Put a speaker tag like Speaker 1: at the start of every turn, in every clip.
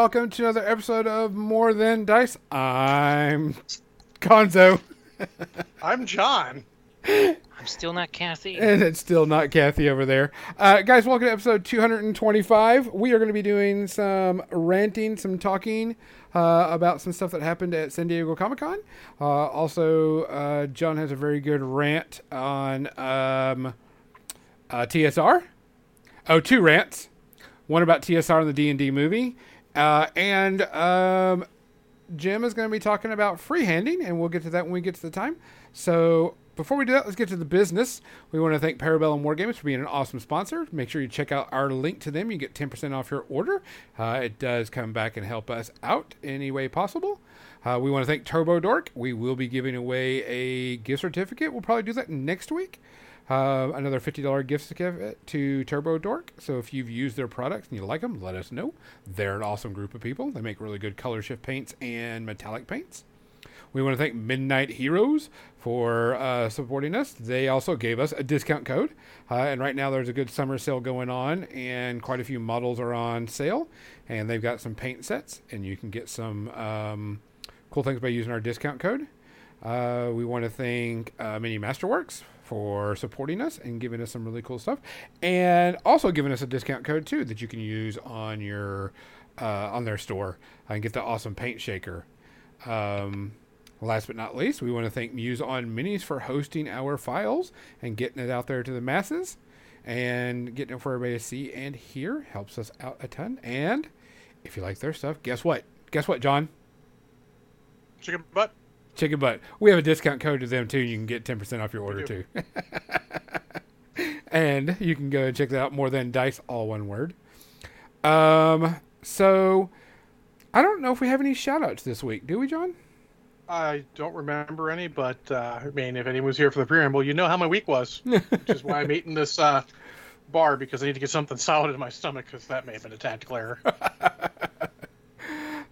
Speaker 1: Welcome to another episode of More Than Dice. I'm Gonzo.
Speaker 2: I'm John.
Speaker 3: I'm still not Kathy.
Speaker 1: And it's still not Kathy over there. Uh, guys, welcome to episode 225. We are going to be doing some ranting, some talking uh, about some stuff that happened at San Diego Comic Con. Uh, also, uh, John has a very good rant on um, uh, TSR. Oh, two rants. One about TSR and the D&D movie. Uh, and um, Jim is going to be talking about freehanding, and we'll get to that when we get to the time. So before we do that, let's get to the business. We want to thank Parabellum Wargames for being an awesome sponsor. Make sure you check out our link to them. You get 10% off your order. Uh, it does come back and help us out any way possible. Uh, we want to thank Turbo Dork. We will be giving away a gift certificate. We'll probably do that next week. Uh, another $50 gift certificate to Turbo Dork. So if you've used their products and you like them, let us know. They're an awesome group of people. They make really good color shift paints and metallic paints. We want to thank Midnight Heroes for uh, supporting us. They also gave us a discount code. Uh, and right now there's a good summer sale going on, and quite a few models are on sale. And they've got some paint sets, and you can get some um, cool things by using our discount code. Uh, we want to thank uh, Mini Masterworks for supporting us and giving us some really cool stuff, and also giving us a discount code too that you can use on your uh, on their store and get the awesome paint shaker. Um, last but not least, we want to thank Muse on Minis for hosting our files and getting it out there to the masses and getting it for everybody to see and hear helps us out a ton. And if you like their stuff, guess what? Guess what, John?
Speaker 2: Chicken butt.
Speaker 1: Chicken butt. We have a discount code to them too. You can get ten percent off your order too. and you can go and check that out. More than dice, all one word. Um. So, I don't know if we have any shout outs this week. Do we, John?
Speaker 2: I don't remember any, but uh, I mean, if anyone was here for the preamble, you know how my week was, which is why I'm eating this uh, bar because I need to get something solid in my stomach because that may have been a tactical error.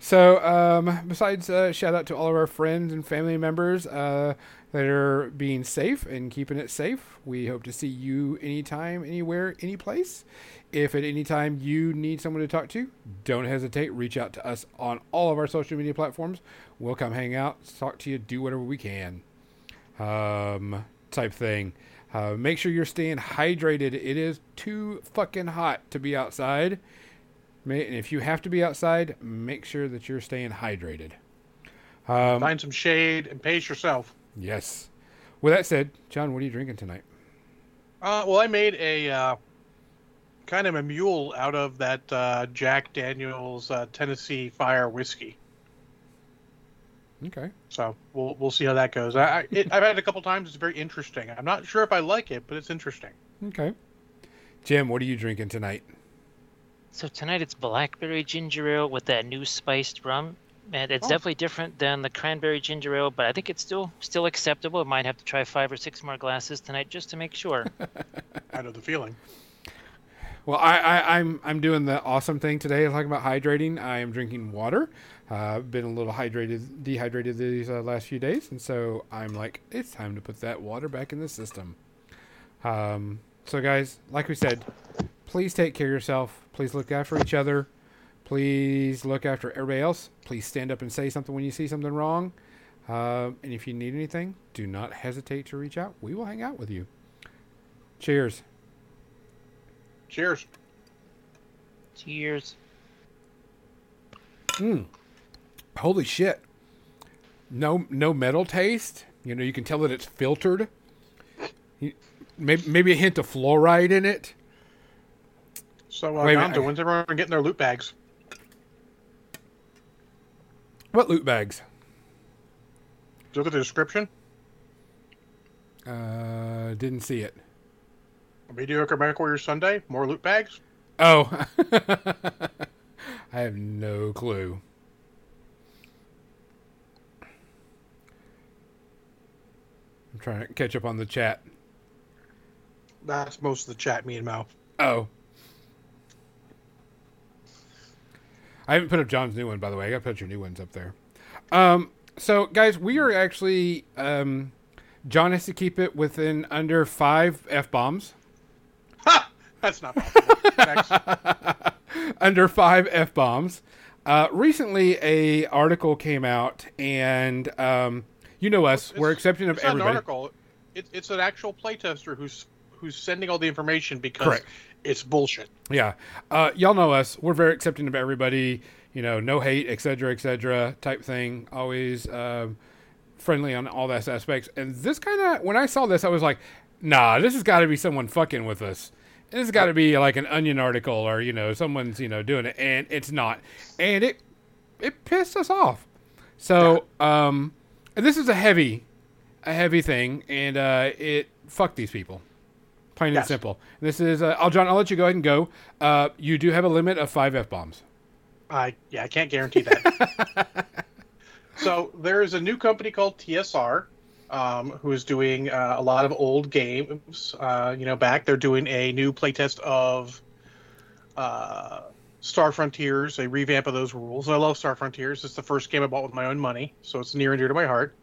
Speaker 1: So, um, besides, uh, shout out to all of our friends and family members uh, that are being safe and keeping it safe. We hope to see you anytime, anywhere, any place. If at any time you need someone to talk to, don't hesitate. Reach out to us on all of our social media platforms. We'll come hang out, talk to you, do whatever we can. Um, type thing. Uh, make sure you're staying hydrated. It is too fucking hot to be outside. And if you have to be outside, make sure that you're staying hydrated. Um,
Speaker 2: Find some shade and pace yourself.
Speaker 1: yes. With that said, John, what are you drinking tonight?
Speaker 2: Uh, well, I made a uh, kind of a mule out of that uh, Jack Daniel's uh, Tennessee Fire whiskey.
Speaker 1: Okay.
Speaker 2: So we'll we'll see how that goes. I, I it, I've had it a couple times. It's very interesting. I'm not sure if I like it, but it's interesting.
Speaker 1: Okay. Jim, what are you drinking tonight?
Speaker 3: So tonight it's blackberry ginger ale with that new spiced rum. And it's
Speaker 2: Oh.
Speaker 3: definitely different than the cranberry ginger ale, but I think it's still still acceptable. I might have to try five or six more glasses tonight just to make sure.
Speaker 2: I know the feeling.
Speaker 1: Well, I, I, I'm I'm doing the awesome thing today. Talking about hydrating, I am drinking water. Uh, I've been a little hydrated, dehydrated these uh, last few days, and so I'm like, it's time to put that water back in the system. Um, so, guys, like we said, please take care of yourself. Please look after each other. Please look after everybody else. Please stand up and say something when you see something wrong. Um, and if you need anything, do not hesitate to reach out. We will hang out with you. Cheers.
Speaker 2: Cheers.
Speaker 3: Cheers.
Speaker 1: Mm. Holy shit. No no metal taste. You know, you can tell that it's filtered. Maybe, maybe a hint of fluoride in it.
Speaker 2: So, uh,
Speaker 1: Wait.
Speaker 2: Gonzo, when's everyone getting their loot bags?
Speaker 1: What loot bags?
Speaker 2: Did you look at the description?
Speaker 1: Uh, didn't see it.
Speaker 2: A mediocre MechWarrior Sunday? More loot bags?
Speaker 1: Oh. I have no clue. I'm trying to catch up on the chat.
Speaker 2: That's most of the chat, me and Mal.
Speaker 1: Oh. I haven't put up John's new one, by the way. I got to put your new ones up there. Um, so, guys, we are actually. Um, John has to keep it within under five f bombs.
Speaker 2: Ha! That's not possible.
Speaker 1: Under five f bombs. Uh, recently, a article came out, and um, you know us, we're accepting of
Speaker 2: It's not an
Speaker 1: everybody.
Speaker 2: article. It, it's an actual playtester who's who's sending all the information because
Speaker 1: Correct.
Speaker 2: It's bullshit.
Speaker 1: Yeah, uh, y'all know us. We're very accepting of everybody. You know, no hate, et cetera, et cetera, type thing. Always um, friendly on all those aspects. And this kind of, when I saw this, I was like, nah, this has got to be someone fucking with us. This has got to be like an Onion article or you know someone's you know doing it, and it's not. And it it pissed us off. So, um, and this is a heavy, a heavy thing, and uh, it fuck these people, plain and simple. This is, uh, I'll John, I'll let you go ahead and go. Uh, you do have a limit of five f bombs.
Speaker 2: I yeah, I can't guarantee that. so there is a new company called TSR, um, who is doing uh, a lot of old games. Uh, you know, back they're doing a new playtest of uh, Star Frontiers, a revamp of those rules. I love Star Frontiers. It's the first game I bought with my own money, so it's near and dear to my heart.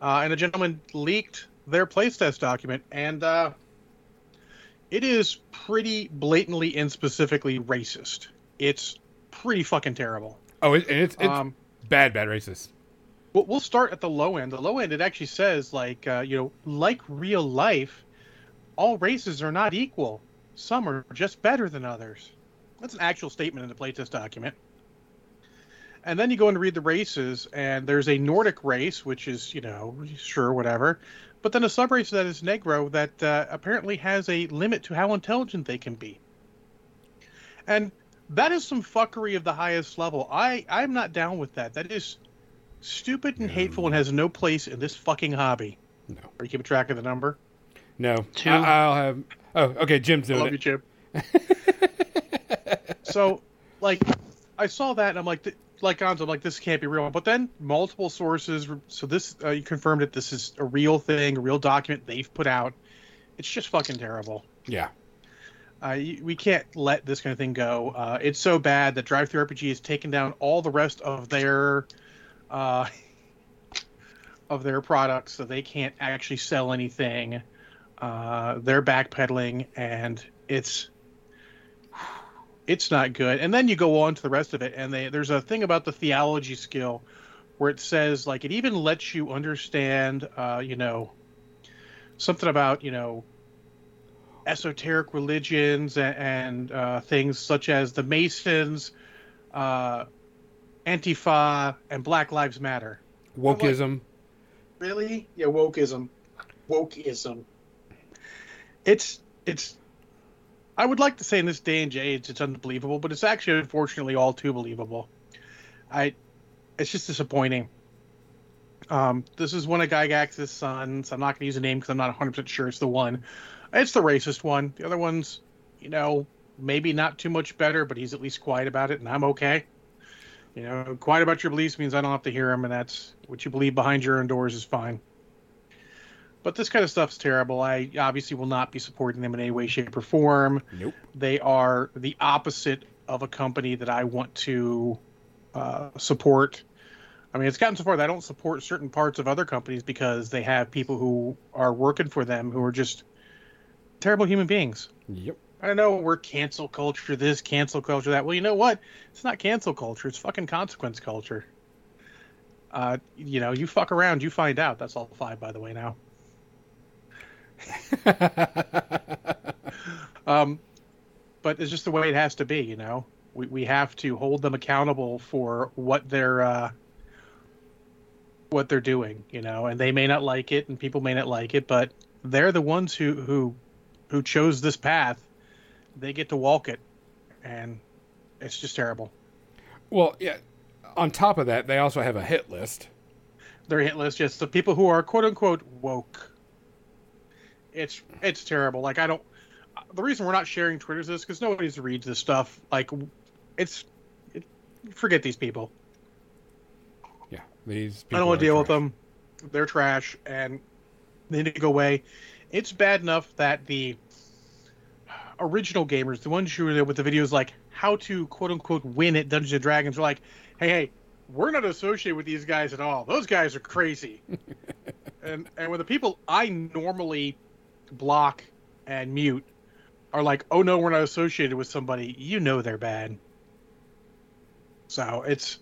Speaker 2: Uh, and a gentleman leaked their playtest document, and uh, it is pretty blatantly and specifically racist. It's pretty fucking terrible.
Speaker 1: Oh, it, and it's it's
Speaker 2: Um,
Speaker 1: bad, bad racist.
Speaker 2: We'll, we'll start at the low end. The low end, it actually says, like, uh, you know, like real life, all races are not equal. Some are just better than others. That's an actual statement in the playtest document. And then you go and read the races, and there's a Nordic race, which is, you know, sure, whatever. But then a subrace that is Negro that uh, apparently has a limit to how intelligent they can be. And that is some fuckery of the highest level. I, I'm not down with that. That is stupid and hateful and has no place in this fucking hobby.
Speaker 1: No,
Speaker 2: Are you keeping track of the number?
Speaker 1: no.
Speaker 3: Two.
Speaker 1: I, will have. Oh, okay. Jim's
Speaker 2: I
Speaker 1: doing
Speaker 2: love you,
Speaker 1: it.
Speaker 2: Chip. so, like, I saw that and I'm like, th- like Gonzo, I'm like, this can't be real. But then multiple sources, so this uh, you confirmed it. This is a real thing, a real document they've put out. It's just fucking terrible.
Speaker 1: Yeah.
Speaker 2: Uh, we can't let this kind of thing go. Uh, it's so bad that DriveThruRPG has taken down all the rest of their uh, of their products, so they can't actually sell anything. Uh, they're backpedaling, and it's it's not good. And then you go on to the rest of it, and they, there's a thing about the theology skill where it says like it even lets you understand, uh, you know, something about you know esoteric religions and, and uh, things such as the Masons, uh, Antifa, and Black Lives Matter.
Speaker 1: Wokeism.
Speaker 2: Really? Yeah, wokeism. Wokeism. It's it's. I would like to say in this day and age it's unbelievable, but it's actually unfortunately all too believable. I, it's just disappointing. Um, this is one of Gygax's sons. I'm not going to use a name because I'm not 100 percent sure it's the one. It's the racist one. The other one's, you know, maybe not too much better, but he's at least quiet about it, and I'm okay. You know, quiet about your beliefs means I don't have to hear him, and that's what you believe behind your own doors is fine. But this kind of stuff's terrible. I obviously will not be supporting them in any way, shape, or form.
Speaker 1: Nope.
Speaker 2: They are the opposite of a company that I want to uh, support. I mean, it's gotten so far that I don't support certain parts of other companies because they have people who are working for them who are just terrible human beings.
Speaker 1: Yep.
Speaker 2: I don't know, we're cancel culture, this cancel culture, that. Well, you know what? It's not cancel culture, it's fucking consequence culture. Uh, you know, you fuck around, you find out. That's all five, by the way, now. Um, but it's just the way it has to be, you know. We, we have to hold them accountable for what they're uh, what they're doing, you know. And they may not like it, and people may not like it, but they're the ones who who who chose this path. They get to walk it, and it's just terrible.
Speaker 1: well, yeah. On top of that, they also have a hit list.
Speaker 2: Their hit list just the people who are quote unquote woke. It's it's terrible. Like I don't. The reason we're not sharing Twitters is because nobody reads this stuff. Like, it's it, forget these people.
Speaker 1: Yeah. These. People I
Speaker 2: don't want to deal with them. They're trash, and they need to go away. It's bad enough that the original gamers, the ones who were there with the videos like how to quote unquote win at Dungeons and Dragons, are like, hey, hey, we're not associated with these guys at all. Those guys are crazy. and and when the people I normally block and mute are like, oh no, we're not associated with somebody, you know they're bad. So it's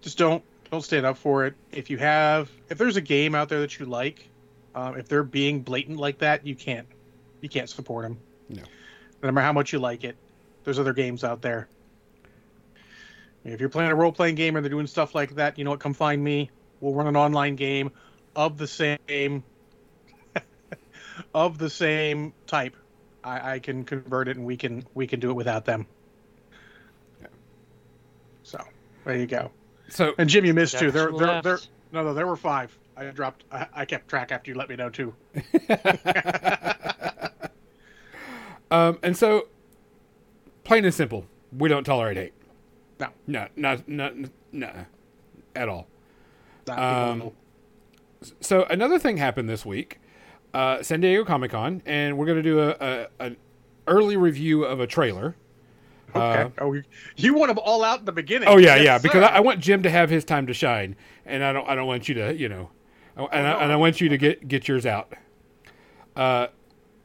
Speaker 2: just don't don't stand up for it. If you have if there's a game out there that you like, um, if they're being blatant like that, you can't you can't support them.
Speaker 1: No.
Speaker 2: No matter how much you like it, there's other games out there. If you're playing a role playing game and they're doing stuff like that, you know what? Come find me. We'll run an online game of the same of the same type. I, I can convert it and we can we can do it without them. Yeah. So there you go.
Speaker 1: So
Speaker 2: And Jim, you missed
Speaker 3: Got
Speaker 2: two. There, there, there. No, no, there were five. I dropped. I, I kept track after you let me know too.
Speaker 1: Um, and so, plain and simple, we don't tolerate hate.
Speaker 2: No.
Speaker 1: No, not, not, no, at all.
Speaker 2: Not
Speaker 1: Um,
Speaker 2: people.
Speaker 1: So another thing happened this week, uh, San Diego Comic Con, and we're going to do a, a an early review of a trailer.
Speaker 2: okay.
Speaker 1: uh,
Speaker 2: oh, you, want them all out in the beginning?
Speaker 1: Oh yeah,
Speaker 2: Yes,
Speaker 1: yeah, because. I, I want Jim to have his time to shine, and I don't, I don't want you to, you know, and, I,
Speaker 2: no.
Speaker 1: and I want you to get get yours out. Uh,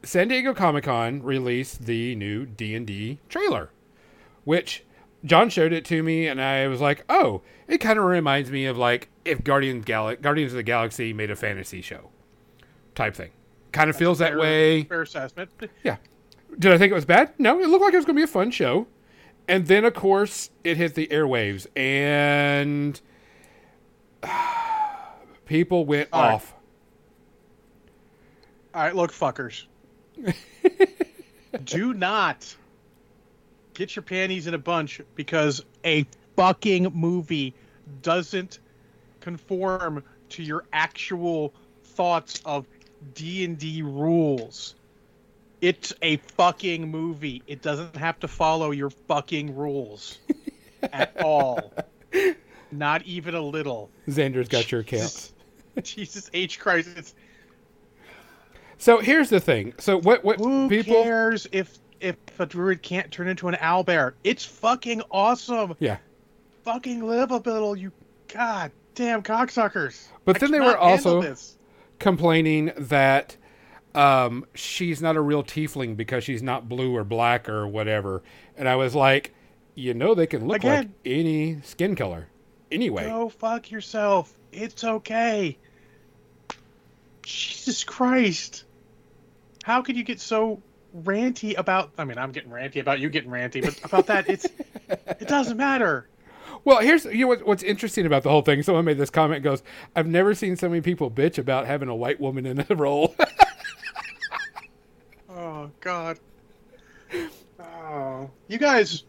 Speaker 1: San Diego Comic Con released the new D and D trailer, which John showed it to me, and I was like, oh, it kind of reminds me of like if Guardians Gal- Guardians of the Galaxy made a fantasy show, type thing. Kind of feels that way.
Speaker 2: Fair assessment.
Speaker 1: Yeah. Did I think it was bad? No, it looked like it was going to be a fun show. And then, of course, it hit the airwaves and people went
Speaker 2: All right.
Speaker 1: off.
Speaker 2: All right, look, fuckers. Do not get your panties in a bunch because a fucking movie doesn't conform to your actual thoughts of D&D rules. It's a fucking movie. It doesn't have to follow your fucking rules at all. Not even a little.
Speaker 1: Xander's got your account.
Speaker 2: Jesus H Christ. It's
Speaker 1: So here's the thing. So what what
Speaker 2: Who
Speaker 1: people
Speaker 2: cares if if a druid can't turn into an owlbear? It's fucking awesome.
Speaker 1: Yeah.
Speaker 2: Fucking live a little, you god damn cocksuckers.
Speaker 1: But
Speaker 2: I
Speaker 1: then they were also-
Speaker 2: this.
Speaker 1: Complaining that um, she's not a real tiefling because she's not blue or black or whatever. And I was like, you know they can look like any skin color. Anyway.
Speaker 2: Go fuck yourself. It's okay. Jesus Christ. How could you get so ranty about I mean, I'm getting ranty about you getting ranty, but about that it's it doesn't matter.
Speaker 1: Well, here's you know what, what's interesting about the whole thing. Someone made this comment. Goes, I've never seen so many people bitch about having a white woman in a role.
Speaker 2: Oh god. Oh. You guys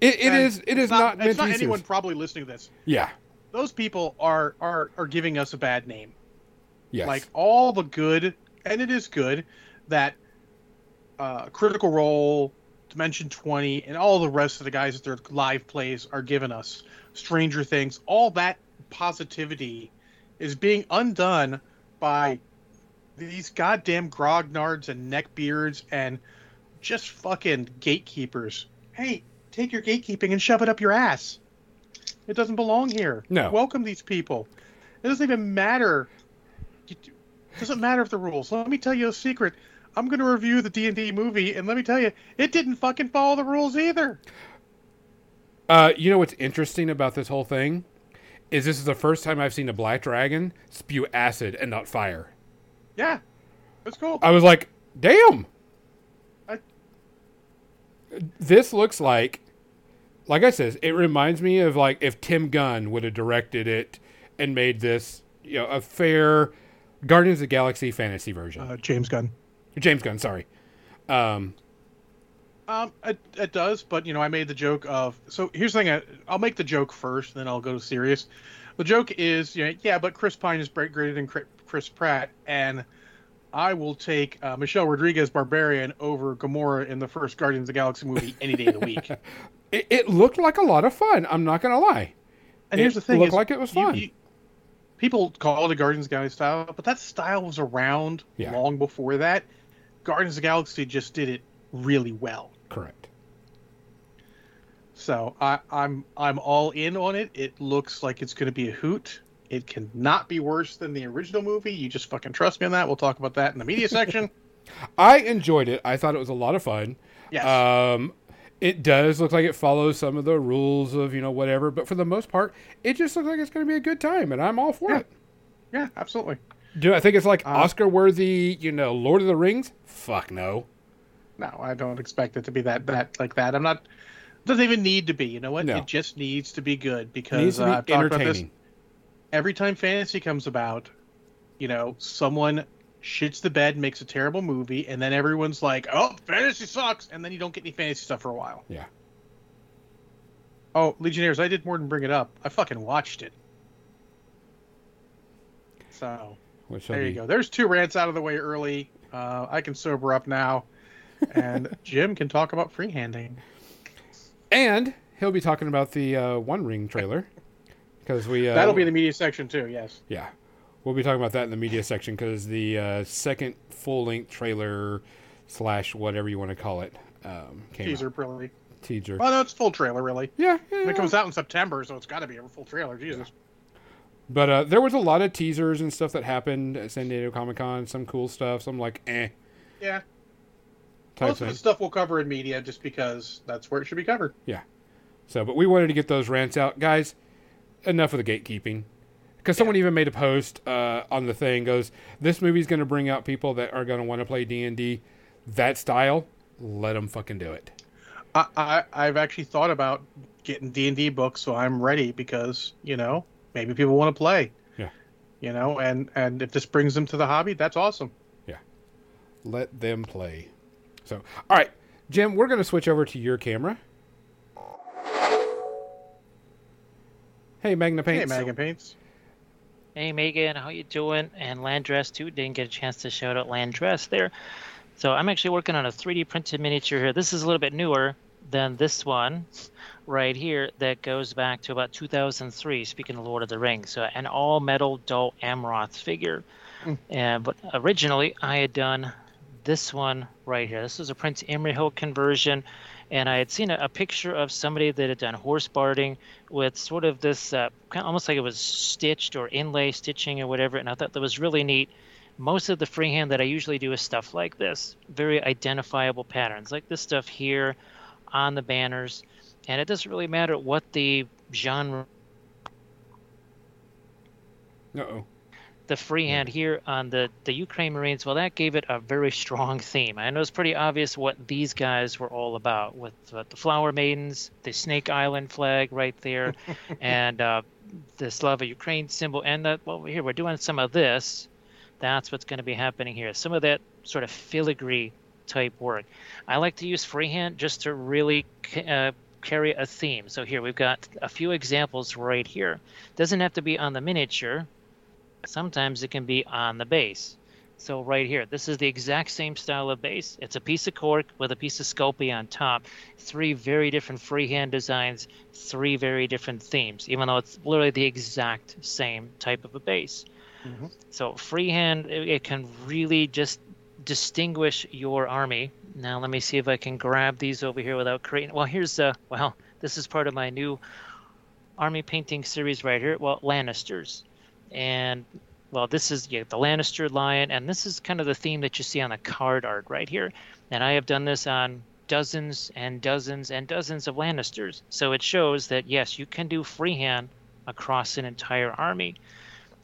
Speaker 1: it, it is. It is not, meant
Speaker 2: It's not anyone probably listening to this.
Speaker 1: Yeah.
Speaker 2: Those people are are are giving us a bad name.
Speaker 1: Yes.
Speaker 2: Like all the good, and it is good that uh, Critical Role, Dimension Twenty, and all the rest of the guys that their live plays are giving us. Stranger Things, all that positivity is being undone by these goddamn grognards and neckbeards and just fucking gatekeepers. Hey, take your gatekeeping and shove it up your ass. It doesn't belong here.
Speaker 1: No.
Speaker 2: Welcome these people. It doesn't even matter. It doesn't matter if the rules. Let me tell you a secret. I'm going to review the D&D movie, and let me tell you, it didn't fucking follow the rules either.
Speaker 1: uh, you know what's interesting about this whole thing is this is the first time I've seen a black dragon spew acid and not fire.
Speaker 2: Yeah, that's cool.
Speaker 1: I was like, damn.
Speaker 2: I-
Speaker 1: This looks like, like I says, it reminds me of like if Tim Gunn would have directed it and made this, you know, a fair Guardians of the Galaxy fantasy version.
Speaker 2: Uh, James Gunn.
Speaker 1: James Gunn, sorry. Um,
Speaker 2: Um, it, it does, but you know, I made the joke of. So here's the thing. I, I'll make the joke first, then I'll go to serious. The joke is, you know, yeah, but Chris Pine is great- greater than Chris Pratt, and I will take uh, Michelle Rodriguez Barbarian over Gamora in the first Guardians of the Galaxy movie any day of the week.
Speaker 1: it, it looked like a lot of fun. I'm not gonna lie.
Speaker 2: And
Speaker 1: It
Speaker 2: here's the thing:
Speaker 1: looked
Speaker 2: is
Speaker 1: like it was
Speaker 2: you-
Speaker 1: fun.
Speaker 2: you- people call it a Guardians of the Galaxy style, but that style was around
Speaker 1: Yeah.
Speaker 2: long before that. Guardians of the Galaxy just did it really well.
Speaker 1: Correct.
Speaker 2: So I, I'm I'm all in on it. It looks like it's going to be a hoot. It cannot be worse than the original movie. You just fucking trust me on that. We'll talk about that in the media section.
Speaker 1: I enjoyed it. I thought it was a lot of fun.
Speaker 2: Yes.
Speaker 1: Um, It does look like it follows some of the rules of you know whatever, but for the most part, it just looks like it's going to be a good time, and I'm all for
Speaker 2: Yeah.
Speaker 1: it.
Speaker 2: Yeah, absolutely.
Speaker 1: Do I think it's like
Speaker 2: Uh,
Speaker 1: Oscar worthy? You know, Lord of the Rings? Fuck no.
Speaker 2: No, I don't expect it to be that that like that. I'm not. Doesn't even need to be. You know what?
Speaker 1: No.
Speaker 2: It just needs to be good because
Speaker 1: to
Speaker 2: uh, I've talked about this
Speaker 1: entertaining.
Speaker 2: every time fantasy comes about. You know, someone shits the bed, makes a terrible movie, and then everyone's like, "Oh, fantasy sucks," and then you don't get any fantasy stuff for a while.
Speaker 1: Yeah.
Speaker 2: Oh, Legionnaires! I did more than bring it up. I fucking watched it. So
Speaker 1: Which
Speaker 2: there you
Speaker 1: be-
Speaker 2: go. There's two rants out of the way early. Uh, I can sober up now, and Jim can talk about freehanding.
Speaker 1: And he'll be talking about the uh, One Ring trailer because we uh,
Speaker 2: That'll be in the media section too. Yes.
Speaker 1: yeah. We'll be talking about that in the media section because the uh, second full length trailer slash whatever you want to call it um, came
Speaker 2: Teaser,
Speaker 1: out.
Speaker 2: really.
Speaker 1: Teaser.
Speaker 2: Well, no, it's full trailer, really.
Speaker 1: yeah, yeah,
Speaker 2: It comes out in September, so it's got to be a full trailer. Jesus.
Speaker 1: But uh, there was a lot of teasers and stuff that happened at San Diego Comic Con. Some cool stuff. Some like eh
Speaker 2: Yeah. Most of the stuff we'll cover in media just because that's where it should be covered. Yeah.
Speaker 1: So, but we wanted to get those rants out, guys. Enough of the gatekeeping, because someone even made a post uh, on the thing. Goes, this movie's going to bring out people that are going to want to play D and D, that style. Let them fucking do it.
Speaker 2: I, I I've actually thought about getting D and D books, so I'm ready because you know maybe people want to play.
Speaker 1: Yeah.
Speaker 2: You know, and and if this brings them to the hobby, that's awesome. Yeah.
Speaker 1: Let them play. So, all right, Jim, we're going to switch over to your camera. Hey, Magna Paints.
Speaker 2: Hey,
Speaker 1: Paints.
Speaker 2: Megan Paints.
Speaker 3: Hey Megan, how you doing? And Landress too. Didn't get a chance to shout out Landress there. So I'm actually working on a 3D printed miniature here. This is a little bit newer than this one right here that goes back to about 2003. Speaking of Lord of the Rings, so an all metal Dol Amroth figure.
Speaker 2: Mm.
Speaker 3: And but originally I had done this one right here. This is a Prince Imrahil conversion, and I had seen a, a picture of somebody that had done horse barding with sort of this uh, kind of almost like it was stitched or inlay stitching or whatever, and I thought that was really neat. Most of the freehand that I usually do is stuff like this, very identifiable patterns, like this stuff here on the banners, and it doesn't really matter what the genre
Speaker 1: Uh oh.
Speaker 3: the freehand here on the the Ukraine Marines, well, that gave it a very strong theme. I know it's pretty obvious what these guys were all about with uh, the Flower Maidens, the Snake Island flag right there, and uh, the Slava Ukraine symbol. And that, well, here we're doing some of this. That's what's going to be happening here. Some of that sort of filigree type work. I like to use freehand just to really uh, carry a theme. So here we've got a few examples right here. Doesn't have to be on the miniature sometimes it can be on the base. So right here, this is the exact same style of base. It's a piece of cork with a piece of Sculpey on top. Three very different freehand designs, three very different themes, even though it's literally the exact same type of a base.
Speaker 2: Mhm.
Speaker 3: So freehand, it, it can really just distinguish your army. Now let me see if I can grab these over here without creating. Well, here's uh, well, this is part of my new army painting series right here. Well, Lannisters and well this is yeah, the lannister lion and this is kind of the theme that you see on the card art right here and i have done this on dozens and dozens and dozens of lannisters so it shows that yes you can do freehand across an entire army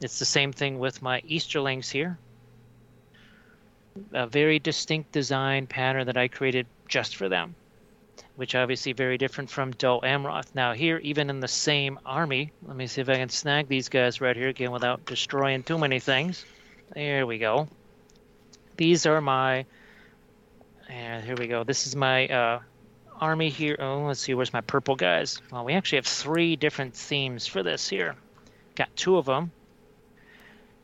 Speaker 3: it's the same thing with my easterlings here a very distinct design pattern that i created just for them which obviously very different from Dol Amroth. Now here, even in the same army, let me see if I can snag these guys right here again without destroying too many things. There we go. These are my, and here we go. This is my uh, army here. Oh, let's see, where's my purple guys? Well, we actually have three different themes for this here. Got two of them.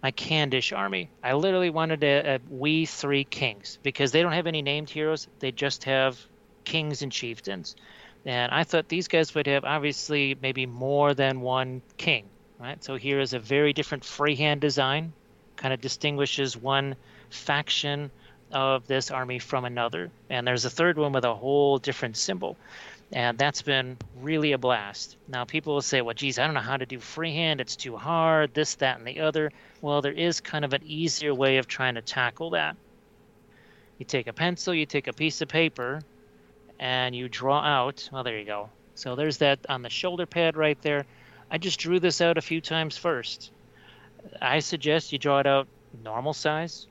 Speaker 3: My Khandish army. I literally wanted a, a we three kings because they don't have any named heroes. They just have kings and chieftains. And I thought these guys would have obviously maybe more than one king, right? So here is a very different freehand design, kind of distinguishes one faction of this army from another. And there's a third one with a whole different symbol. And that's been really a blast. Now, people will say, well, geez, I don't know how to do freehand. It's too hard, this, that, and the other. Well, there is kind of an easier way of trying to tackle that. You take a pencil, you take a piece of paper, and you draw out. Well, there you go. So there's that on the shoulder pad right there. I just drew this out a few times first. I suggest you draw it out normal size,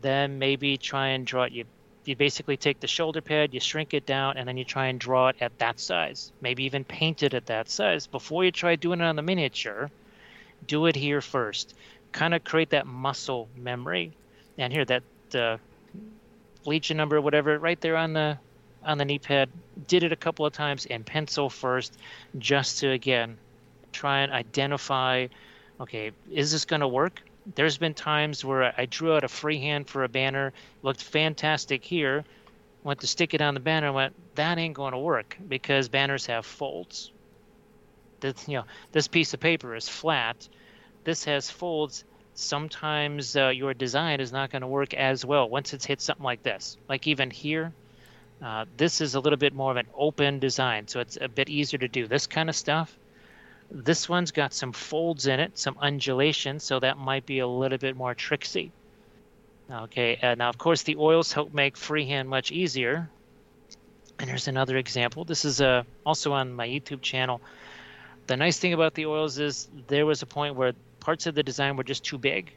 Speaker 3: then maybe try and draw it. You you basically take the shoulder pad, you shrink it down, and then you try and draw it at that size. Maybe even paint it at that size. Before you try doing it on the miniature, do it here first. Kind of create that muscle memory. And here, that uh, Legion number, whatever, right there on the on the knee pad. Did it a couple of times in pencil first, just to again try and identify. Okay, is this going to work? there's been times where I drew out a freehand for a banner, looked fantastic here, went to stick it on the banner, and went, that ain't going to work because banners have folds. This, you know, this piece of paper is flat. This has folds. Sometimes uh, your design is not going to work as well once it's hit something like this. Like even here, uh, this is a little bit more of an open design, so it's a bit easier to do this kind of stuff. This one's got some folds in it, some undulation, so that might be a little bit more tricksy. Okay, uh, now of course the oils help make freehand much easier. And here's another example. This is uh, also on my YouTube channel. The nice thing about the oils is there was a point where parts of the design were just too big.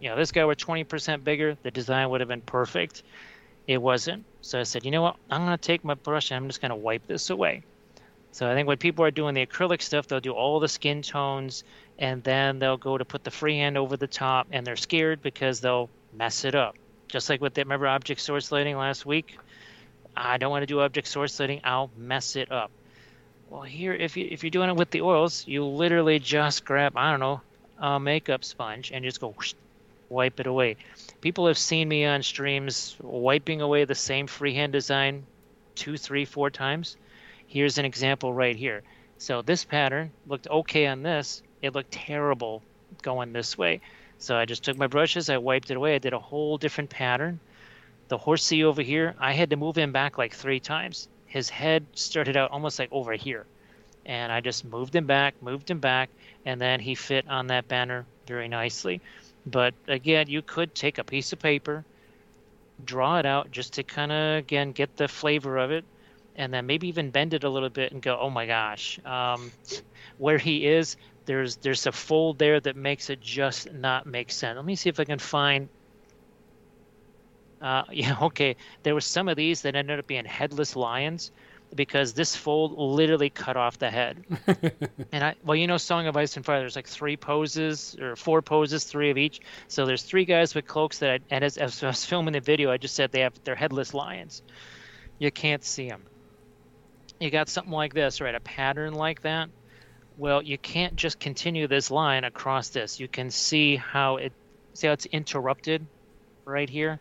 Speaker 3: You know, this guy were 20% bigger, the design would have been perfect. It wasn't. So I said, you know what? I'm going to take my brush and I'm just going to wipe this away. So I think when people are doing the acrylic stuff, they'll do all the skin tones and then they'll go to put the freehand over the top and they're scared because they'll mess it up. Just like with the remember object source lighting last week? I don't want to do object source lighting, I'll mess it up. Well, here, if, you, if you're doing it with the oils, you literally just grab, I don't know, a makeup sponge and just go whoosh, wipe it away. People have seen me on streams wiping away the same freehand design two, three, four times Here's an example right here. So this pattern looked okay on this. It looked terrible going this way. So I just took my brushes, I wiped it away. I did a whole different pattern. The horsey over here, I had to move him back like three times. His head started out almost like over here. And I just moved him back, moved him back, and then he fit on that banner very nicely. But again, you could take a piece of paper, draw it out just to kind of, again, get the flavor of it and then maybe even bend it a little bit and go, oh my gosh, um, where he is, there's there's a fold there that makes it just not make sense. Let me see if I can find. Uh, yeah, okay. There were some of these that ended up being headless lions because this fold literally cut off the head. and I, well, you know, Song of Ice and Fire. There's like three poses or four poses, three of each. So there's three guys with cloaks that, I, and as, as I was filming the video, I just said they have they're headless lions. You can't see them you got something like this, right? A pattern like that. Well, you can't just continue this line across this. You can see how it see how it's interrupted right here.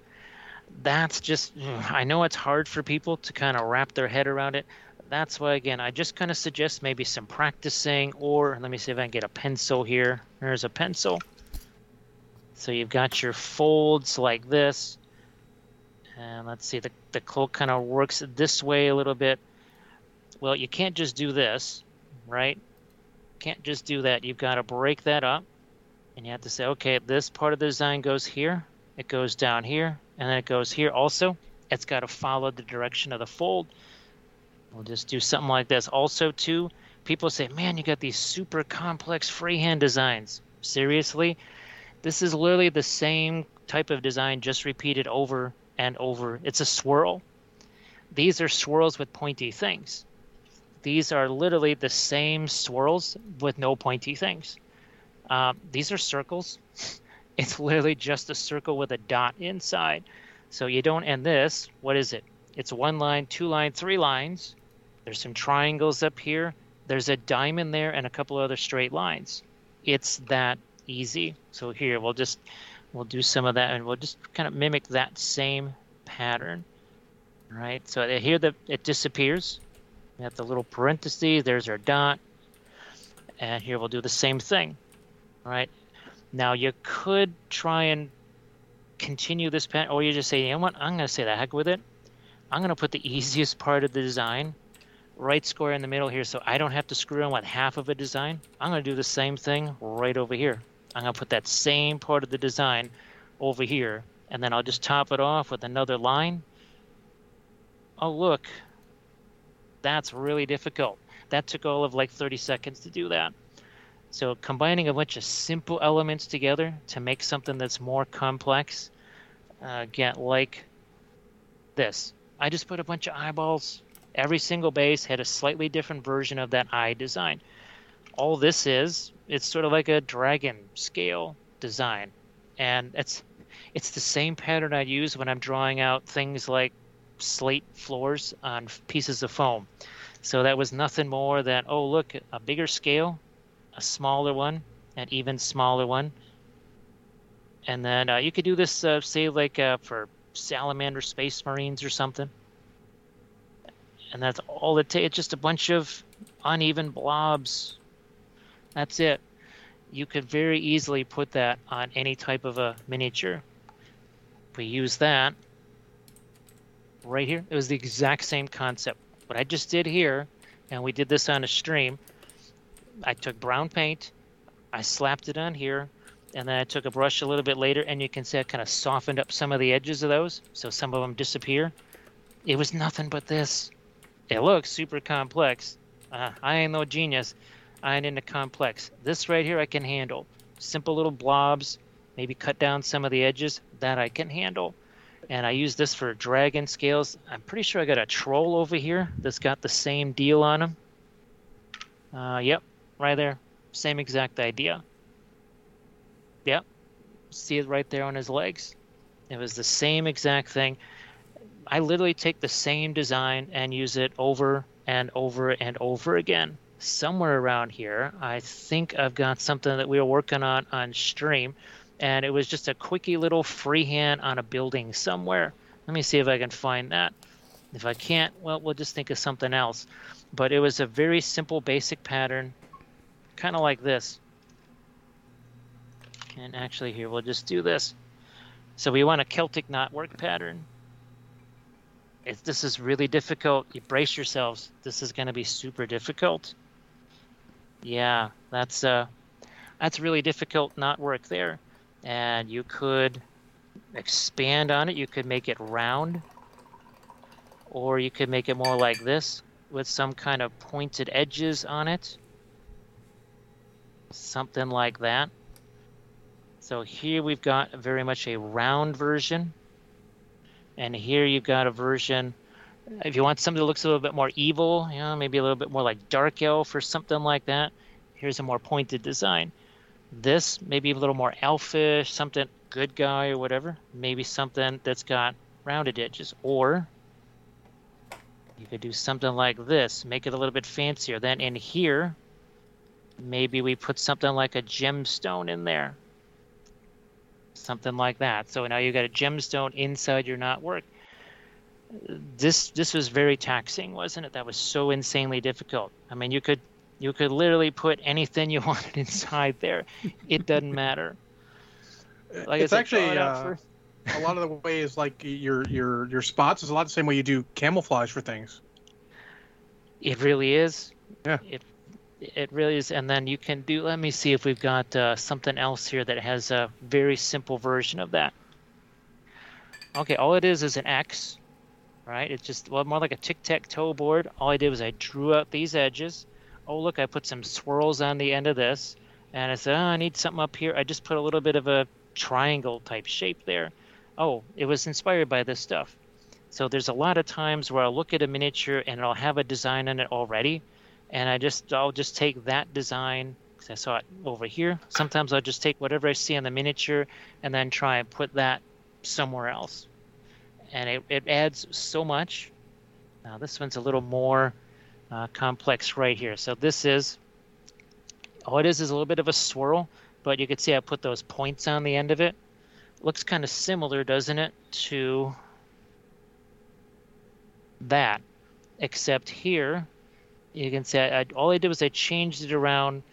Speaker 3: That's just I know it's hard for people to kind of wrap their head around it. That's why again, I just kind of suggest maybe some practicing or let me see if I can get a pencil here. There's a pencil. So you've got your folds like this. And let's see, the, the cloak kind of works this way a little bit well, you can't just do this, right? Can't just do that. You've got to break that up, and you have to say, okay, this part of the design goes here, it goes down here, and then it goes here also. It's got to follow the direction of the fold. We'll just do something like this. Also, too, people say, man, you got these super complex freehand designs. Seriously? This is literally the same type of design just repeated over and over. It's a swirl. These are swirls with pointy things. These are literally the same swirls with no pointy things. Uh, these are circles. It's literally just a circle with a dot inside. So you don't end this. What is it? It's one line, two line, three lines. There's some triangles up here. There's a diamond there and a couple other straight lines. It's that easy. So here we'll just we'll do some of that and we'll just kind of mimic that same pattern. Right. So here the it disappears. We have the little parentheses. There's our dot. And here we'll do the same thing. Right. Now you could try and continue this pen, or you just say, you know what, I'm going to say the heck with it. I'm going to put the easiest part of the design right square in the middle here so I don't have to screw on with half of a design. I'm going to do the same thing right over here. I'm going to put that same part of the design over here, and then I'll just top it off with another line. Oh, look, That's really difficult. That took all of like 30 seconds to do that. So combining a bunch of simple elements together to make something that's more complex, uh, get like this. I just put a bunch of eyeballs. Every single base had a slightly different version of that eye design. All this is, it's sort of like a dragon scale design. And it's it's the same pattern I use when I'm drawing out things like slate floors on pieces of foam. So that was nothing more than, oh, look, a bigger scale, a smaller one, an even smaller one. And then uh, you could do this, uh, say, like uh, for salamander space marines or something. And that's all it takes. It's just a bunch of uneven blobs. That's it. You could very easily put that on any type of a miniature. We use that right here. It was the exact same concept. What I just did here, and we did this on a stream, I took brown paint, I slapped it on here, and then I took a brush a little bit later, and you can see I kind of softened up some of the edges of those, so some of them disappear. It was nothing but this. It looks super complex. Uh, I ain't no genius. I ain't into complex. This right here I can handle. Simple little blobs, maybe cut down some of the edges, that I can handle. And I use this for dragon scales. I'm pretty sure I got a troll over here that's got the same deal on him. Uh, yep, right there. Same exact idea. Yep. See it right there on his legs. It was the same exact thing. I literally take the same design and use it over and over and over again. Somewhere around here, I think I've got something that we were working on on stream, and it was just a quickie little freehand on a building somewhere. Let me see if I can find that. If I can't, well, we'll just think of something else. But it was a very simple, basic pattern, kind of like this. And actually here, we'll just do this. So we want a Celtic knot work pattern. If this is really difficult, you brace yourselves. This is going to be super difficult. Yeah, that's uh, that's really difficult knot work there. And you could expand on it. You could make it round. Or you could make it more like this with some kind of pointed edges on it. Something like that. So here we've got very much a round version. And here you've got a version, if you want something that looks a little bit more evil, you know, maybe a little bit more like Dark Elf or something like that, here's a more pointed design. This, maybe a little more elfish, something good guy or whatever. Maybe something that's got rounded edges. Or you could do something like this, make it a little bit fancier. Then in here, maybe we put something like a gemstone in there something like that. So now you've got a gemstone inside your knotwork. This this was very taxing, wasn't it? That was so insanely difficult. I mean, you could you could literally put anything you wanted inside there. It doesn't matter.
Speaker 2: Like it's actually uh, a lot of the ways like your your your spots is a lot the same way you do camouflage for things.
Speaker 3: It really is.
Speaker 2: Yeah.
Speaker 3: It it really is. And then you can do, let me see if we've got uh, something else here that has a very simple version of that. Okay, all it is is an X, right? It's just well, more like a tic-tac-toe board. All I did was I drew out these edges. Oh, look, I put some swirls on the end of this. And I said, oh, I need something up here. I just put a little bit of a triangle type shape there. Oh, it was inspired by this stuff. So there's a lot of times where I'll look at a miniature and I'll have a design in it already and I just I'll just take that design because I saw it over here. Sometimes I'll just take whatever I see on the miniature and then try and put that somewhere else, and it, it adds so much. Now this one's a little more uh, complex right here. So this is all it is is a little bit of a swirl, but you can see I put those points on the end of it. Looks kind of similar, doesn't it, to that, except here you can see I, I, all I did was I changed it around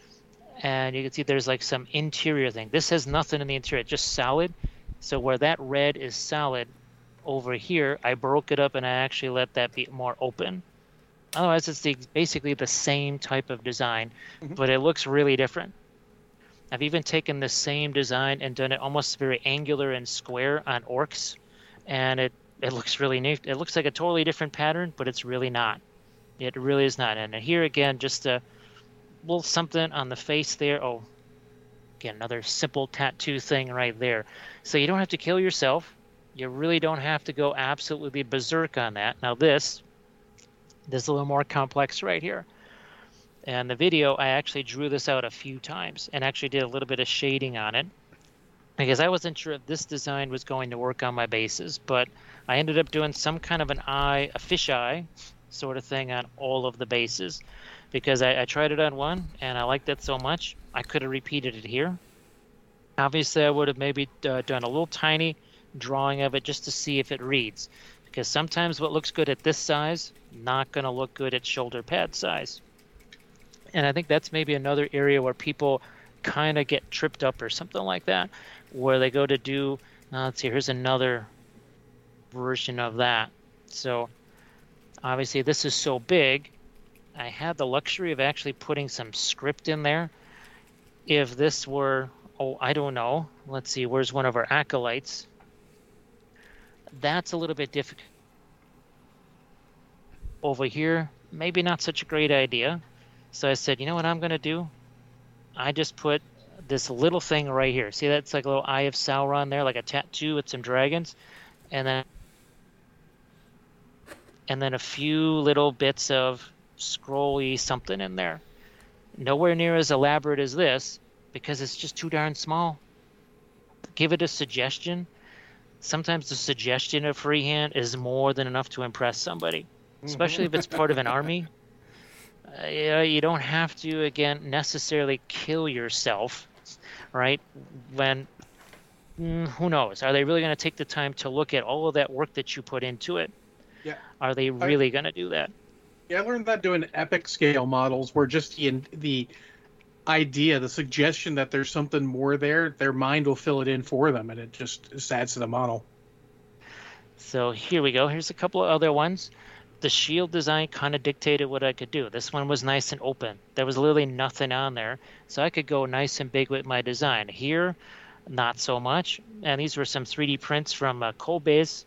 Speaker 3: and you can see there's like some interior thing. This has nothing in the interior, just solid. So where that red is solid over here, I broke it up and I actually let that be more open. Otherwise, it's the, basically the same type of design, mm-hmm. but it looks really different. I've even taken the same design and done it almost very angular and square on orcs, and it, it looks really neat. It looks like a totally different pattern, but it's really not It really is not. And here again, just a little something on the face there. Oh, again, another simple tattoo thing right there. So you don't have to kill yourself. You really don't have to go absolutely berserk on that. Now this, this is a little more complex right here. And the video, I actually drew this out a few times and actually did a little bit of shading on it because I wasn't sure if this design was going to work on my bases, but I ended up doing some kind of an eye, a fish eye sort of thing on all of the bases because I, I tried it on one and I liked it so much I could have repeated it here. Obviously, I would have maybe uh, done a little tiny drawing of it just to see if it reads because sometimes what looks good at this size not going to look good at shoulder pad size. And I think that's maybe another area where people kind of get tripped up or something like that, where they go to do, uh, let's see, here's another version of that. So obviously this is so big, I had the luxury of actually putting some script in there. If this were, oh, I don't know, let's see, where's one of our acolytes? That's a little bit difficult. Over here, maybe not such a great idea. So I said, you know what I'm going to do? I just put this little thing right here. See, that's like a little Eye of Sauron there, like a tattoo with some dragons, and then and then a few little bits of scrolly something in there. Nowhere near as elaborate as this because it's just too darn small. Give it a suggestion. Sometimes the suggestion of freehand is more than enough to impress somebody, especially if it's part of an army. Uh, you don't have to again necessarily kill yourself, right? When mm, who knows? Are they really going to take the time to look at all of that work that you put into it?
Speaker 2: Yeah.
Speaker 3: Are they really going to do that?
Speaker 2: Yeah, I learned that doing epic scale models, where just the the idea, the suggestion that there's something more there, their mind will fill it in for them, and it just adds to the model.
Speaker 3: So here we go. Here's a couple of other ones. The shield design kind of dictated what I could do. This one was nice and open. There was literally nothing on there, so I could go nice and big with my design. Here, not so much. And these were some 3D prints from uh, Kolbes,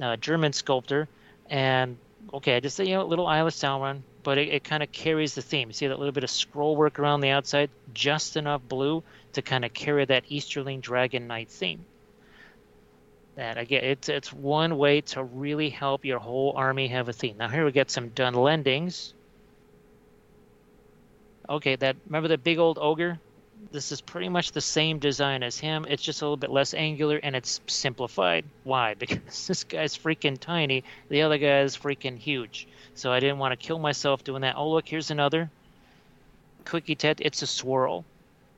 Speaker 3: a German sculptor, and okay, I just say you know little Eye of Sauron, but it, it kind of carries the theme. You see that little bit of scroll work around the outside, just enough blue to kind of carry that Easterling Dragon Knight theme. That again, it's it's one way to really help your whole army have a theme. Now here we get some done Dunlendings. Okay, that remember the big old ogre this is pretty much the same design as him. It's just a little bit less angular and it's simplified. Why? Because this guy's freaking tiny. The other guy is freaking huge. So I didn't want to kill myself doing that. Oh look, here's another. Quickie Tet. It's a swirl.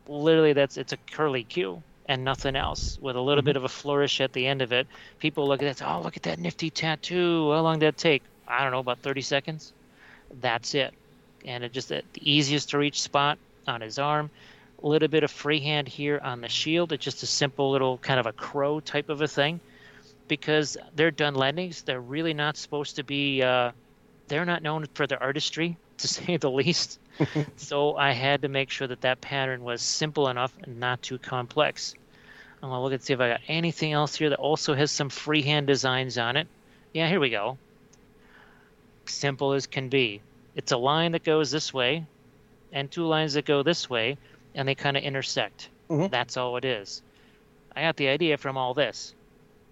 Speaker 3: Literally, that's it's a curly Q and nothing else with a little mm-hmm. bit of a flourish at the end of it. People look at that. Oh, look at that nifty tattoo. How long did that take? I don't know, about 30 seconds. That's it. And it just the easiest to reach spot on his arm a little bit of freehand here on the shield. It's just a simple little kind of a crow type of a thing because they're Dunlendings. They're really not supposed to be, uh, they're not known for their artistry, to say the least. so I had to make sure that that pattern was simple enough and not too complex. I'm going to look and see if I got anything else here that also has some freehand designs on it. Yeah, here we go. Simple as can be. It's a line that goes this way and two lines that go this way and they kind of intersect. Mm-hmm. That's all it is. I got the idea from all this.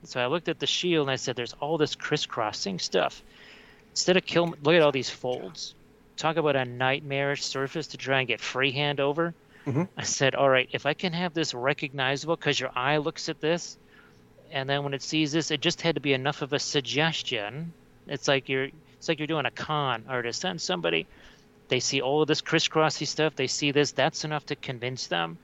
Speaker 3: So I looked at the shield and I said, "There's all this crisscrossing stuff. Instead of kill, look at all these folds. Talk about a nightmarish surface to try and get freehand over." Mm-hmm. I said, "All right, if I can have this recognizable, because your eye looks at this, and then when it sees this, it just had to be enough of a suggestion. It's like you're, it's like you're doing a con artist on somebody." They see all of this crisscrossy stuff. They see this. That's enough to convince them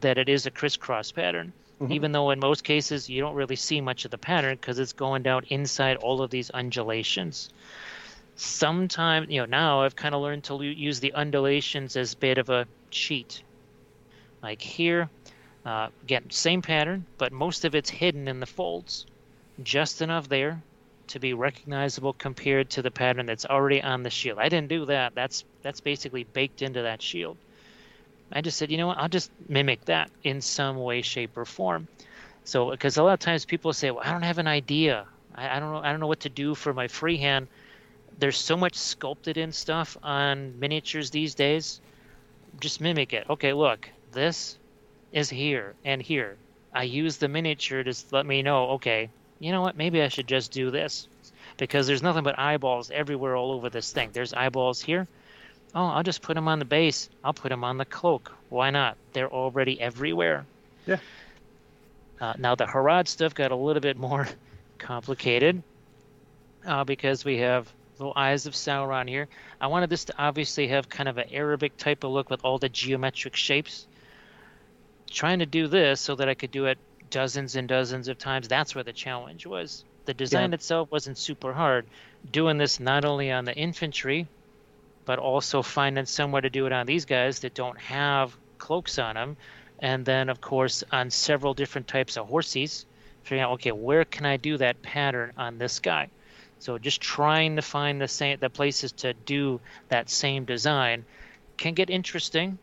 Speaker 3: that it is a crisscross pattern. Mm-hmm. Even though in most cases you don't really see much of the pattern because it's going down inside all of these undulations. Sometimes, you know, now I've kind of learned to use the undulations as a bit of a cheat. Like here, uh, again, same pattern, but most of it's hidden in the folds. Just enough there to be recognizable compared to the pattern that's already on the shield. I didn't do that. That's that's basically baked into that shield. I just said, you know what? I'll just mimic that in some way, shape, or form. So, because a lot of times people say, well, I don't have an idea. I, I don't know. I don't know what to do for my freehand. there's so much sculpted in stuff on miniatures these days. Just mimic it. Okay, look, this is here and here. I use the miniature to let me know, okay, you know what, maybe I should just do this. Because there's nothing but eyeballs everywhere all over this thing. There's eyeballs here. Oh, I'll just put them on the base. I'll put them on the cloak. Why not? They're already everywhere.
Speaker 2: Yeah.
Speaker 3: Uh, now the Harad stuff got a little bit more complicated uh, because we have little eyes of Sauron here. I wanted this to obviously have kind of an Arabic type of look with all the geometric shapes. Trying to do this so that I could do it dozens and dozens of times, that's where the challenge was. The design
Speaker 2: Yeah.
Speaker 3: itself wasn't super hard. Doing this not only on the infantry, but also finding somewhere to do it on these guys that don't have cloaks on them. And then, of course, on several different types of horses, figuring out, okay, where can I do that pattern on this guy? So just trying to find the same the places to do that same design can get interesting.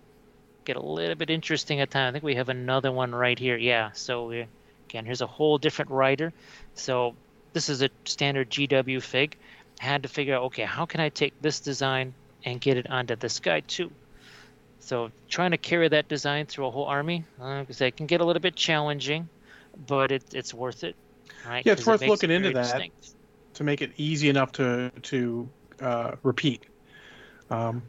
Speaker 3: Get a little bit interesting at times. I think we have another one right here. Yeah. So we, again, here's a whole different writer. So this is a standard GW fig. Had to figure out, okay, how can I take this design and get it onto this guy too? So trying to carry that design through a whole army, uh, 'cause that can get a little bit challenging, but it, it's worth it. Right?
Speaker 2: Yeah, it's worth
Speaker 3: makes
Speaker 2: looking
Speaker 3: it
Speaker 2: into that.
Speaker 3: distinct.
Speaker 2: to make it easy enough to to uh, repeat. Um,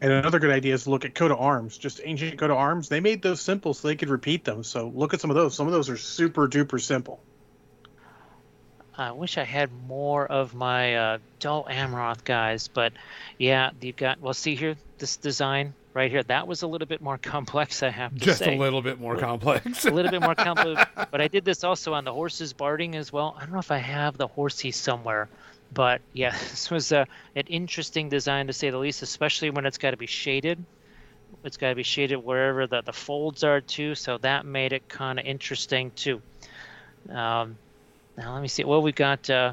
Speaker 2: and another good idea is to look at coat of arms, just ancient coat of arms. They made those simple so they could repeat them. So look at some of those. Some of those are super duper simple.
Speaker 3: I wish I had more of my uh, Dol Amroth guys, but yeah, you've got. Well, see here, this design right here. That was a little bit more complex, I have to
Speaker 1: Just
Speaker 3: say.
Speaker 1: Just a little bit more complex.
Speaker 3: a little bit more complex. but I did this also on the horses barding as well. I don't know if I have the horsey somewhere, but yeah, this was a, an interesting design to say the least, especially when it's got to be shaded. It's got to be shaded wherever the, the folds are too, so that made it kind of interesting too. Um, now let me see. Well, we got uh,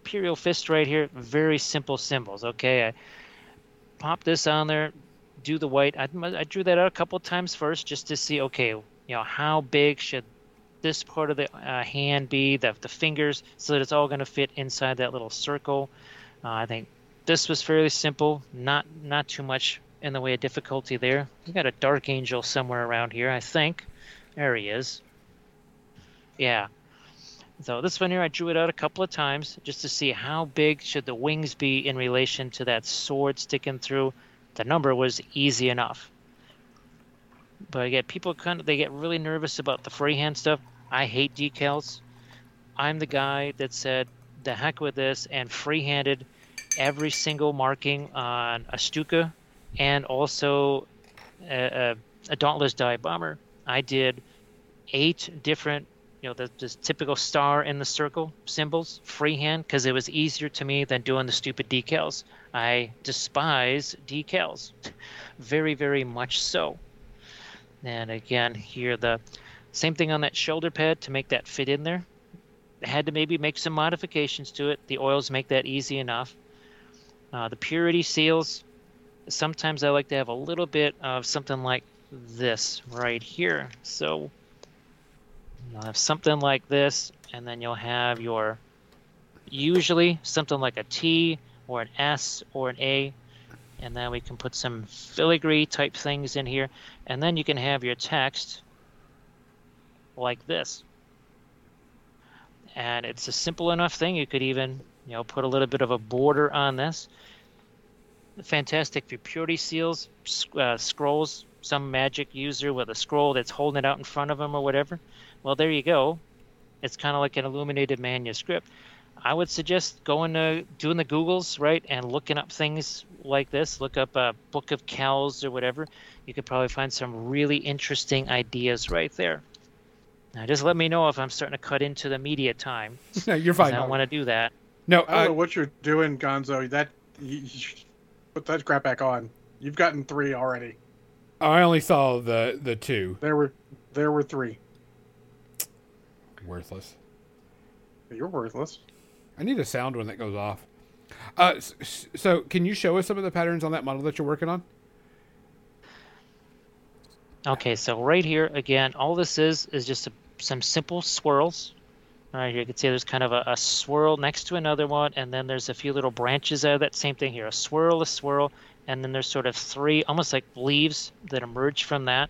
Speaker 3: Imperial Fist right here. Very simple symbols. Okay, I pop this on there, do the white. I, I drew that out a couple times first just to see, okay, you know, how big should this part of the uh, hand be, the, the fingers, so that it's all going to fit inside that little circle. Uh, I think this was fairly simple, not not too much in the way of difficulty there. We got a dark angel somewhere around here, I think. There he is. Yeah. So this one here, I drew it out a couple of times just to see how big should the wings be in relation to that sword sticking through. The number was easy enough. But again, people kind of they get really nervous about the freehand stuff. I hate decals. I'm the guy that said the heck with this and freehanded every single marking on a Stuka and also a, a, a Dauntless Dive Bomber. I did eight different, you know, the, the typical star in the circle symbols freehand because it was easier to me than doing the stupid decals. I despise decals, very, very much so. And again, here the same thing on that shoulder pad to make that fit in there. Had to maybe make some modifications to it. The oils make that easy enough. Uh, the purity seals, sometimes I like to have a little bit of something like this right here. So you'll have something like this, and then you'll have your usually something like a T or an S or an A, and then we can put some filigree type things in here, and then you can have your text like this. And it's a simple enough thing. You could even, you know, put a little bit of a border on this. Fantastic for purity seals, uh, scrolls. Some magic user with a scroll that's holding it out in front of them or whatever. Well, there you go. It's kind of like an illuminated manuscript. I would suggest going to doing the Googles, right, and looking up things like this. Look up a Book of Kells or whatever. You could probably find some really interesting ideas right there. Now, just let me know if I'm starting to cut into the media time.
Speaker 1: no, you're fine.
Speaker 3: I don't want to do that.
Speaker 1: No,
Speaker 2: I don't know
Speaker 1: uh,
Speaker 2: what you're doing, Gonzo. That you, you put that crap back on. You've gotten three already.
Speaker 1: I only saw the the two.
Speaker 2: There were there were three.
Speaker 1: Worthless.
Speaker 2: You're worthless.
Speaker 1: I need a sound one that goes off. Uh, so can you show us some of the patterns on that model that you're working on?
Speaker 3: Okay, so right here again, all this is is just a, some simple swirls. All right, here you can see there's kind of a, a swirl next to another one, and then there's a few little branches out of that same thing here. A swirl, a swirl, and then there's sort of three, almost like leaves that emerge from that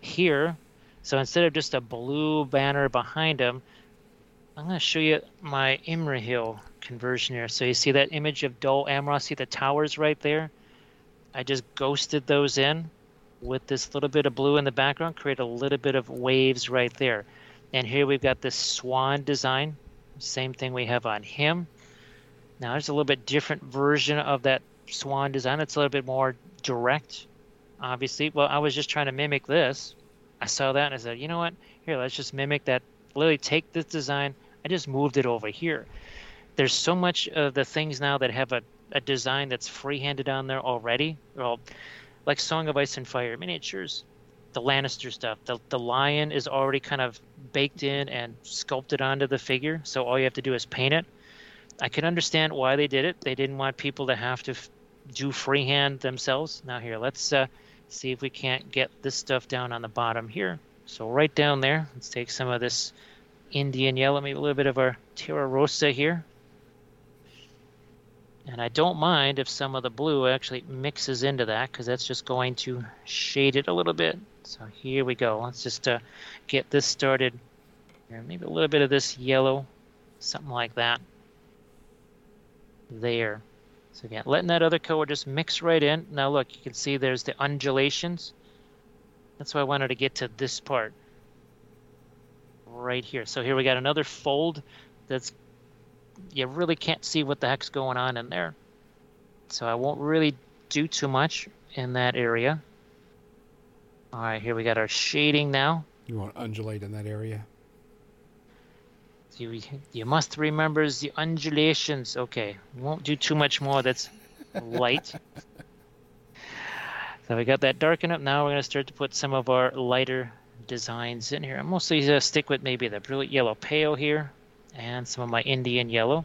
Speaker 3: here. So instead of just a blue banner behind them, I'm going to show you my Imrahil conversion here. So you see that image of Dol Amroth, see the towers right there? I just ghosted those in with this little bit of blue in the background, create a little bit of waves right there. And here we've got this swan design, same thing we have on him. Now there's a little bit different version of that swan design. It's a little bit more direct, obviously. Well, I was just trying to mimic this. I saw that and I said, you know what? Here, let's just mimic that. Literally take this design. I just moved it over here. There's so much of the things now that have a, a design that's free-handed on there already. Well, like Song of Ice and Fire miniatures, the Lannister stuff. The the lion is already kind of baked in and sculpted onto the figure, so all you have to do is paint it. I can understand why they did it. They didn't want people to have to f- do freehand themselves. Now here, let's uh, see if we can't get this stuff down on the bottom here. So right down there, let's take some of this Indian yellow, maybe a little bit of our Terra Rosa here. And I don't mind if some of the blue actually mixes into that because that's just going to shade it a little bit. So here we go. Let's just uh, get this started. Here, maybe a little bit of this yellow, something like that. There. So again, letting that other color just mix right in. Now look, you can see there's the undulations. That's why I wanted to get to this part right here. So here we got another fold that's you really can't see what the heck's going on in there. So I won't really do too much in that area. All right, here we got our shading now.
Speaker 1: You want to undulate in that area?
Speaker 3: You, you must remember the undulations. Okay, won't do too much more. That's light. so we got that darken up. Now we're going to start to put some of our lighter designs in here. I'm mostly going to stick with maybe the brilliant yellow pale here and some of my Indian yellow.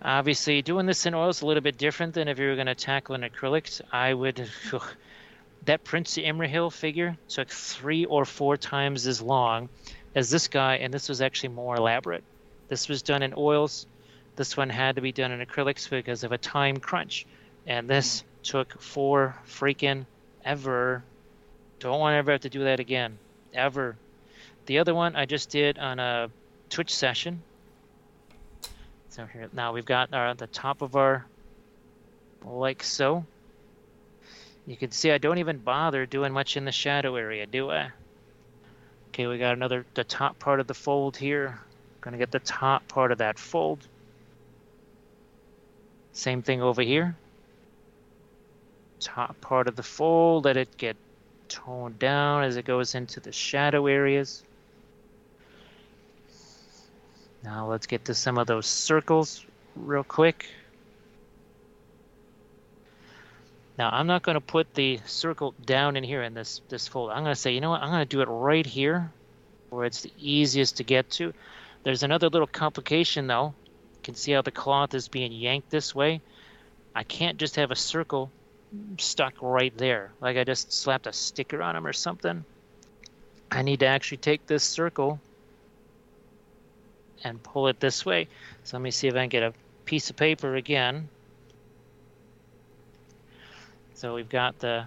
Speaker 3: Obviously, doing this in oil is a little bit different than if you were going to tackle an acrylics. I would. that Prince Imrahil figure took three or four times as long as this guy, and this was actually more elaborate. This was done in oils. This one had to be done in acrylics because of a time crunch. And this took four freaking ever. Don't want to ever have to do that again. Ever. The other one I just did on a Twitch session. So here now we've got our, the top of our like so. You can see I don't even bother doing much in the shadow area, do I? Okay, we got another, the top part of the fold here. Gonna get the top part of that fold. Same thing over here. Top part of the fold, let it get toned down as it goes into the shadow areas. Now let's get to some of those circles real quick. Now I'm not going to put the circle down in here in this this folder. I'm going to say, you know what? I'm going to do it right here, where it's the easiest to get to. There's another little complication though. You can see how the cloth is being yanked this way. I can't just have a circle stuck right there, like I just slapped a sticker on them or something. I need to actually take this circle and pull it this way. So let me see if I can get a piece of paper again. So we've got the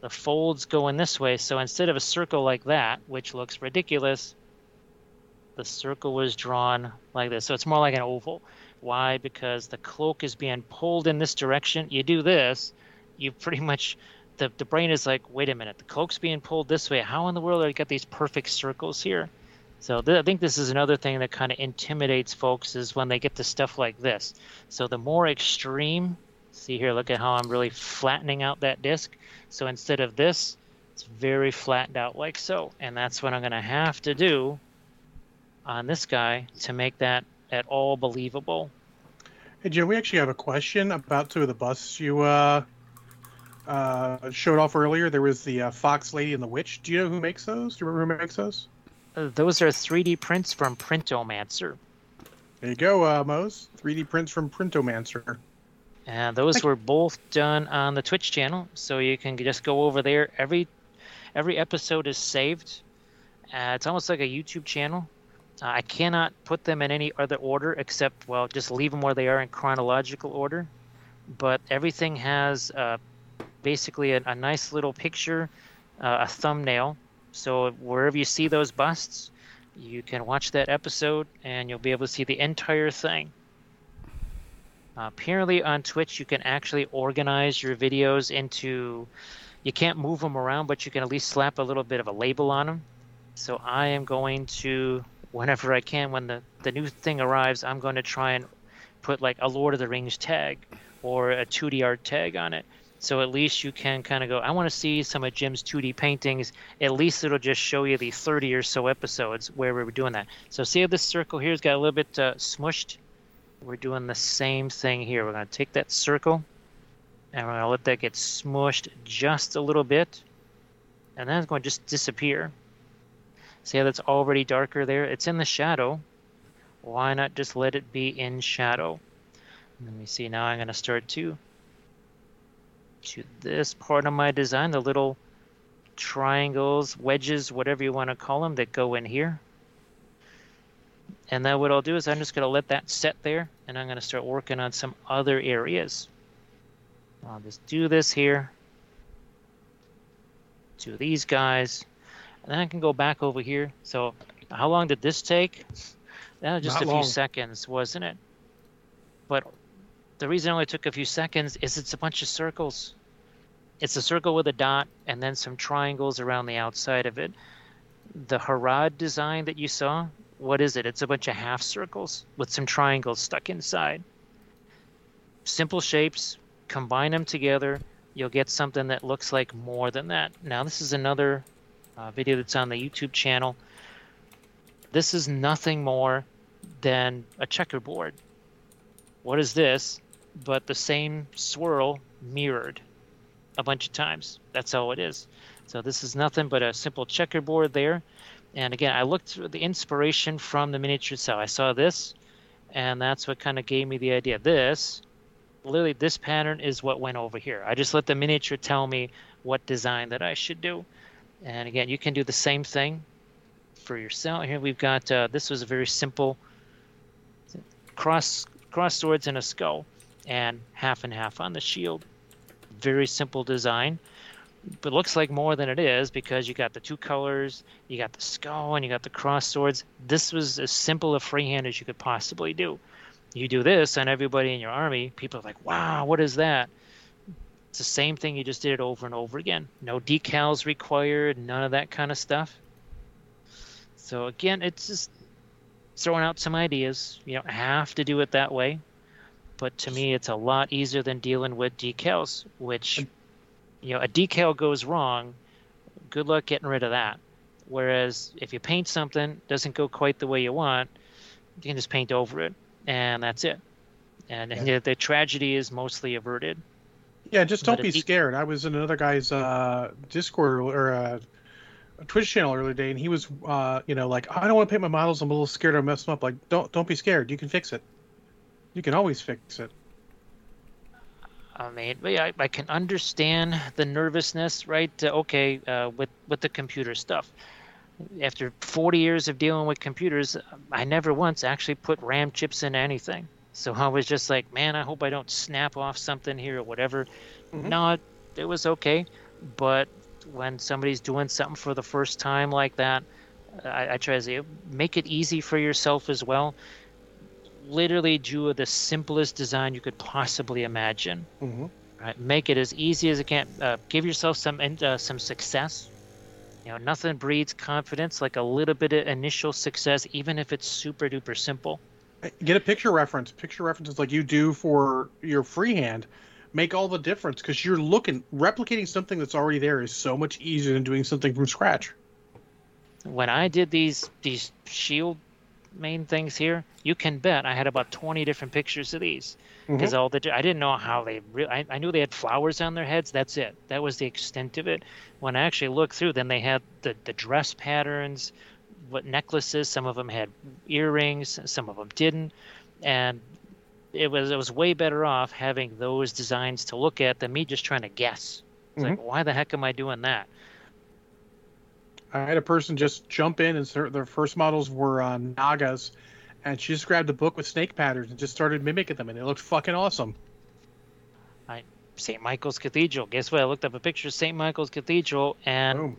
Speaker 3: the folds going this way. So instead of a circle like that, which looks ridiculous, the circle was drawn like this. So it's more like an oval. Why? Because the cloak is being pulled in this direction. You do this, you pretty much the, the brain is like, wait a minute, the coke's being pulled this way. How in the world you got these perfect circles here? So th- I think this is another thing that kind of intimidates folks is when they get to stuff like this. So the more extreme See here, look at how I'm really flattening out that disc. So instead of this, it's very flattened out like so. And that's what I'm going to have to do on this guy to make that at all believable.
Speaker 2: Hey, Jim, we actually have a question about two of the busts you uh, uh, showed off earlier. There was the uh, Fox Lady and the Witch. Do you know who makes those? Do you remember who makes those?
Speaker 3: Uh, those are 3D prints from Printomancer.
Speaker 2: There you go, uh, Mose. 3D prints from Printomancer.
Speaker 3: And those were both done on the Twitch channel, so you can just go over there. Every every episode is saved. Uh, it's almost like a YouTube channel. Uh, I cannot put them in any other order except, well, just leave them where they are in chronological order. But everything has uh, basically a, a, nice little picture, uh, a thumbnail. So wherever you see those busts, you can watch that episode and you'll be able to see the entire thing. Uh, apparently on Twitch, you can actually organize your videos into. You can't move them around, but you can at least slap a little bit of a label on them. So I am going to, whenever I can, when the, the new thing arrives, I'm going to try and put like a Lord of the Rings tag or a 2D art tag on it. So at least you can kind of go, I want to see some of Jim's 2D paintings. At least it'll just show you the 30 or so episodes where we were doing that. So see how this circle here's got a little bit uh, smushed? We're doing the same thing here. We're going to take that circle and we're going to let that get smushed just a little bit. And then it's going to just disappear. See how that's already darker there? It's in the shadow. Why not just let it be in shadow? Let me see. Now I'm going to start to to this part of my design, the little triangles, wedges, whatever you want to call them, that go in here. And then what I'll do is I'm just going to let that set there, and I'm going to start working on some other areas. I'll just do this here. To these guys. And then I can go back over here. So how long did this take? That was just Not a long. few seconds, wasn't it? But the reason it only took a few seconds is it's a bunch of circles. It's a circle with a dot and then some triangles around the outside of it. The Harad design that you saw, what is it? It's a bunch of half circles with some triangles stuck inside. Simple shapes, combine them together, you'll get something that looks like more than that. Now, this is another uh, video that's on the YouTube channel. This is nothing more than a checkerboard. What is this? But the same swirl mirrored a bunch of times. That's all it is. So this is nothing but a simple checkerboard there. And again, I looked through the inspiration from the miniature cell. I saw this, and that's what kind of gave me the idea. This, literally, this pattern is what went over here. I just let the miniature tell me what design that I should do. And again, you can do the same thing for yourself. Here we've got, uh, this was a very simple cross cross swords and a skull and half and half on the shield. Very simple design, but looks like more than it is because you got the two colors, you got the skull, and you got the cross swords. This was as simple a freehand as you could possibly do. You do this on everybody in your army, people are like, wow, what is that? It's the same thing, you just did it over and over again. No decals required, none of that kind of stuff. So again, it's just throwing out some ideas. You don't have to do it that way but to me it's a lot easier than dealing with decals which you know a decal goes wrong good luck getting rid of that whereas if you paint something doesn't go quite the way you want you can just paint over it and that's it and, yeah. and the tragedy is mostly averted
Speaker 2: yeah just don't be scared i was in another guy's uh, discord or uh, a Twitch channel earlier today, and he was, uh, you know, like, I don't want to paint my models. I'm a little scared. I'll mess them up. Like, don't don't be scared. You can fix it. You can always fix it.
Speaker 3: I mean, I, I can understand the nervousness, right? Uh, okay, uh, with with the computer stuff. After 40 years of dealing with computers, I never once actually put RAM chips in anything. So I was just like, man, I hope I don't snap off something here or whatever. Mm-hmm. No, it, it was okay. But when somebody's doing something for the first time like that, I, I try to say, make it easy for yourself as well literally drew the simplest design you could possibly imagine. Mm-hmm. Right, make it as easy as it can. Uh, give yourself some uh, some success. You know, nothing breeds confidence like a little bit of initial success, even if it's super duper simple.
Speaker 2: Get a picture reference. Picture references like you do for your freehand make all the difference because you're looking replicating something that's already there is so much easier than doing something from scratch.
Speaker 3: When I did these these shield main things here, you can bet I had about 20 different pictures of these because mm-hmm. all the I didn't know how they. Re- I, I knew they had flowers on their heads. That's it. That was the extent of it. When I actually looked through, then they had the the dress patterns, what necklaces. Some of them had earrings. Some of them didn't, and it was it was way better off having those designs to look at than me just trying to guess. It's mm-hmm. like, why the heck am I doing that?
Speaker 2: I had a person just jump in and start, their first models were uh, Nagas, and she just grabbed a book with snake patterns and just started mimicking them, and it looked fucking awesome.
Speaker 3: St. Michael's Cathedral. Guess what? I looked up a picture of St. Michael's Cathedral, and
Speaker 2: Boom.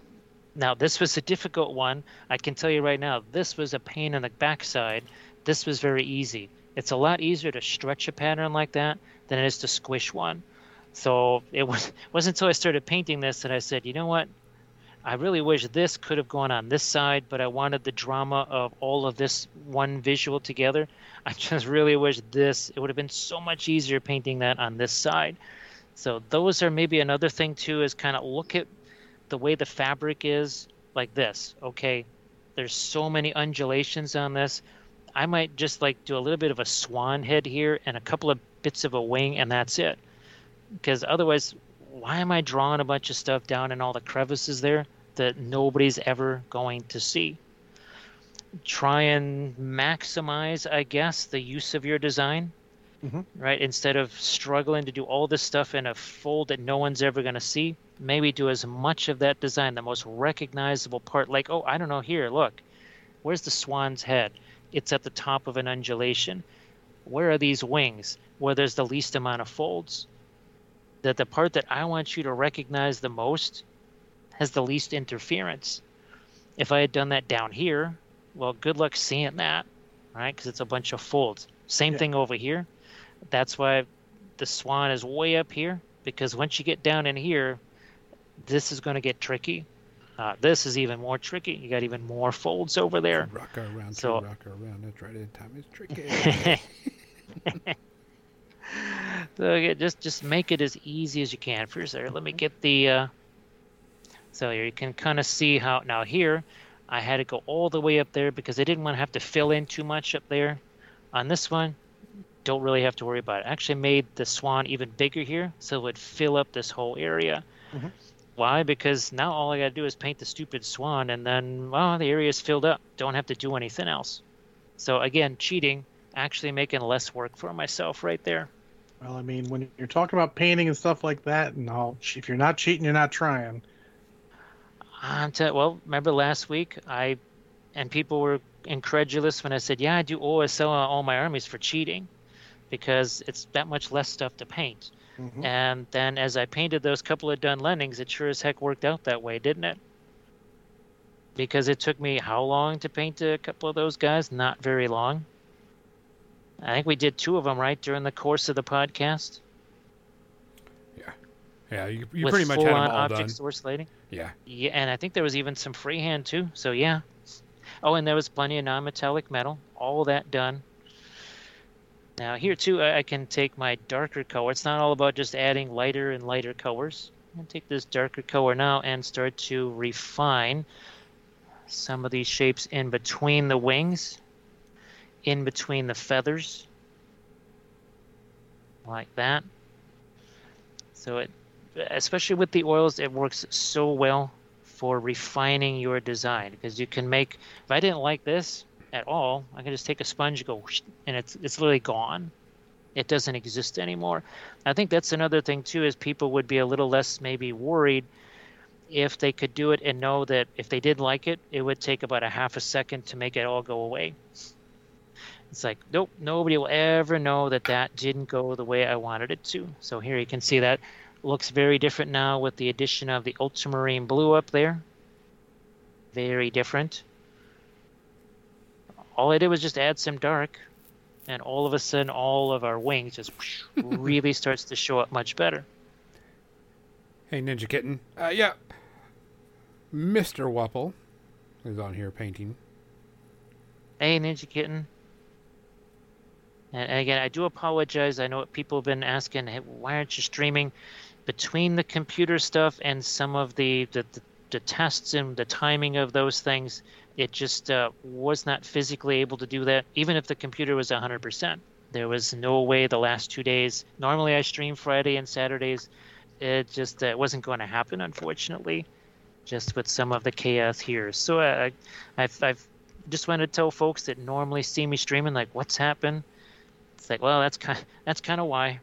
Speaker 3: now this was a difficult one. I can tell you right now, this was a pain in the backside. This was very easy. It's a lot easier to stretch a pattern like that than it is to squish one. So it was wasn't until I started painting this that I said, you know what? I really wish this could have gone on this side, but I wanted the drama of all of this one visual together. I just really wish this it would have been so much easier painting that on this side. So those are maybe another thing too is kind of look at the way the fabric is like this. Okay, there's so many undulations on this. I might just like do a little bit of a swan head here and a couple of bits of a wing and that's it. Because otherwise, why am I drawing a bunch of stuff down in all the crevices there that nobody's ever going to see? Try and maximize, I guess, the use of your design
Speaker 2: Mhm.
Speaker 3: right? Instead of struggling to do all this stuff in a fold that no one's ever going to see, maybe do as much of that design, the most recognizable part. Like, oh, I don't know, here, look, where's the swan's head? It's at the top of an undulation. Where are these wings? Where there's the least amount of folds. That the part that I want you to recognize the most has the least interference. If I had done that down here, well, good luck seeing that, right? Because it's a bunch of folds. Same
Speaker 2: Yeah.
Speaker 3: thing over here that's why the swan is way up here because once you get down in here this is going to get tricky uh, this is even more tricky you got even more folds over there
Speaker 1: Rock around,
Speaker 3: So-
Speaker 1: rock around. That's right. In time is tricky.
Speaker 3: so yeah, just just make it as easy as you can for yourself let me get the uh, so you can kind of see how now here i had to go all the way up there because i didn't want to have to fill in too much up there on this one don't really have to worry about it. I actually made the swan even bigger here so it would fill up this whole area.
Speaker 2: Mhm.
Speaker 3: Why? Because now all I got to do is paint the stupid swan and then, well, the area is filled up. Don't have to do anything else. So again, cheating, actually making less work for myself right there.
Speaker 2: Well, I mean, when you're talking about painting and stuff like that, and all, if you're not cheating, you're not trying.
Speaker 3: Well, remember last week I and people were incredulous when I said, "Yeah, I do OSL on all my armies for cheating." Because it's that much less stuff to paint.
Speaker 2: Mhm.
Speaker 3: And then as I painted those couple of Dunlendings, it sure as heck worked out that way, didn't it? Because it took me how long to paint a couple of those guys? Not very long. I think we did two of them right during the course of the podcast.
Speaker 1: Yeah, you, you pretty much had them all
Speaker 3: object
Speaker 1: done.
Speaker 3: source lighting.
Speaker 1: Yeah.
Speaker 3: Yeah, and I think there was even some freehand too. So yeah. Oh, and there was plenty of non-metallic metal. All that done. Now here too, I I can take my darker color. It's not all about just adding lighter and lighter colors. I'm gonna take this darker color now and start to refine some of these shapes in between the wings, in between the feathers, like that. So it, especially with the oils, it works so well for refining your design because you can make. If I didn't like this at all, I can just take a sponge, go, and it's it's literally gone. It doesn't exist anymore. I think that's another thing too, is people would be a little less maybe worried if they could do it and know that if they did like it, it would take about a half a second to make it all go away. It's like, nope, nobody will ever know that that didn't go the way I wanted it to. So here you can see that looks very different now with the addition of the ultramarine blue up there. Very different. All I did was just add some dark, and all of a sudden, all of our wings just really starts to show up much better.
Speaker 1: Hey, Ninja Kitten. Uh, yeah. Mr. Wappel is on here painting.
Speaker 3: Hey, Ninja Kitten. And again, I do apologize. I know people have been asking, hey, why aren't you streaming? Between the computer stuff and some of the, the, the, the tests and the timing of those things, it just uh, was not physically able to do that, even if the computer was 100%. There was no way the last two days. Normally, I stream Friday and Saturdays. It just uh, wasn't going to happen, unfortunately, just with some of the chaos here. So uh, I've, I've just wanted to tell folks that normally see me streaming, like, what's happened? It's like, well, that's kind, that's kind of why.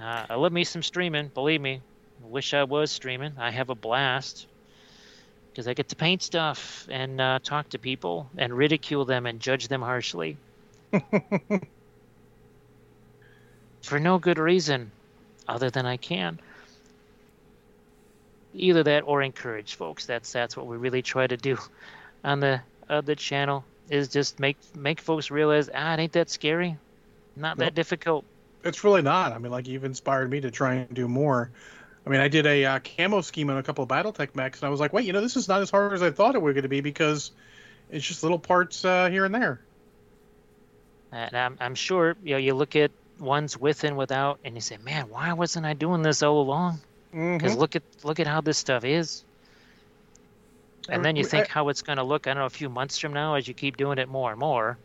Speaker 3: Uh, I love me some streaming. Believe me, wish I was streaming. I have a blast. because I get to paint stuff and uh, talk to people and ridicule them and judge them harshly for no good reason other than I can. Either that or encourage folks. That's that's what we really try to do on the uh, the channel is just make make folks realize ah it ain't that scary, not that difficult.
Speaker 2: It's really not. I mean, like you've inspired me to try and do more. I mean, I did a uh, camo scheme on a couple of BattleTech mechs, and I was like, wait, you know, this is not as hard as I thought it was going to be because it's just little parts uh, here and there.
Speaker 3: And I'm I'm sure you know you look at ones with and without, and you say, man, why wasn't I doing this all along? Because
Speaker 2: Mhm.
Speaker 3: look at look at how this stuff is. And then you
Speaker 2: I-
Speaker 3: think how it's going to look. I don't know, a few months from now, as you keep doing it more and more.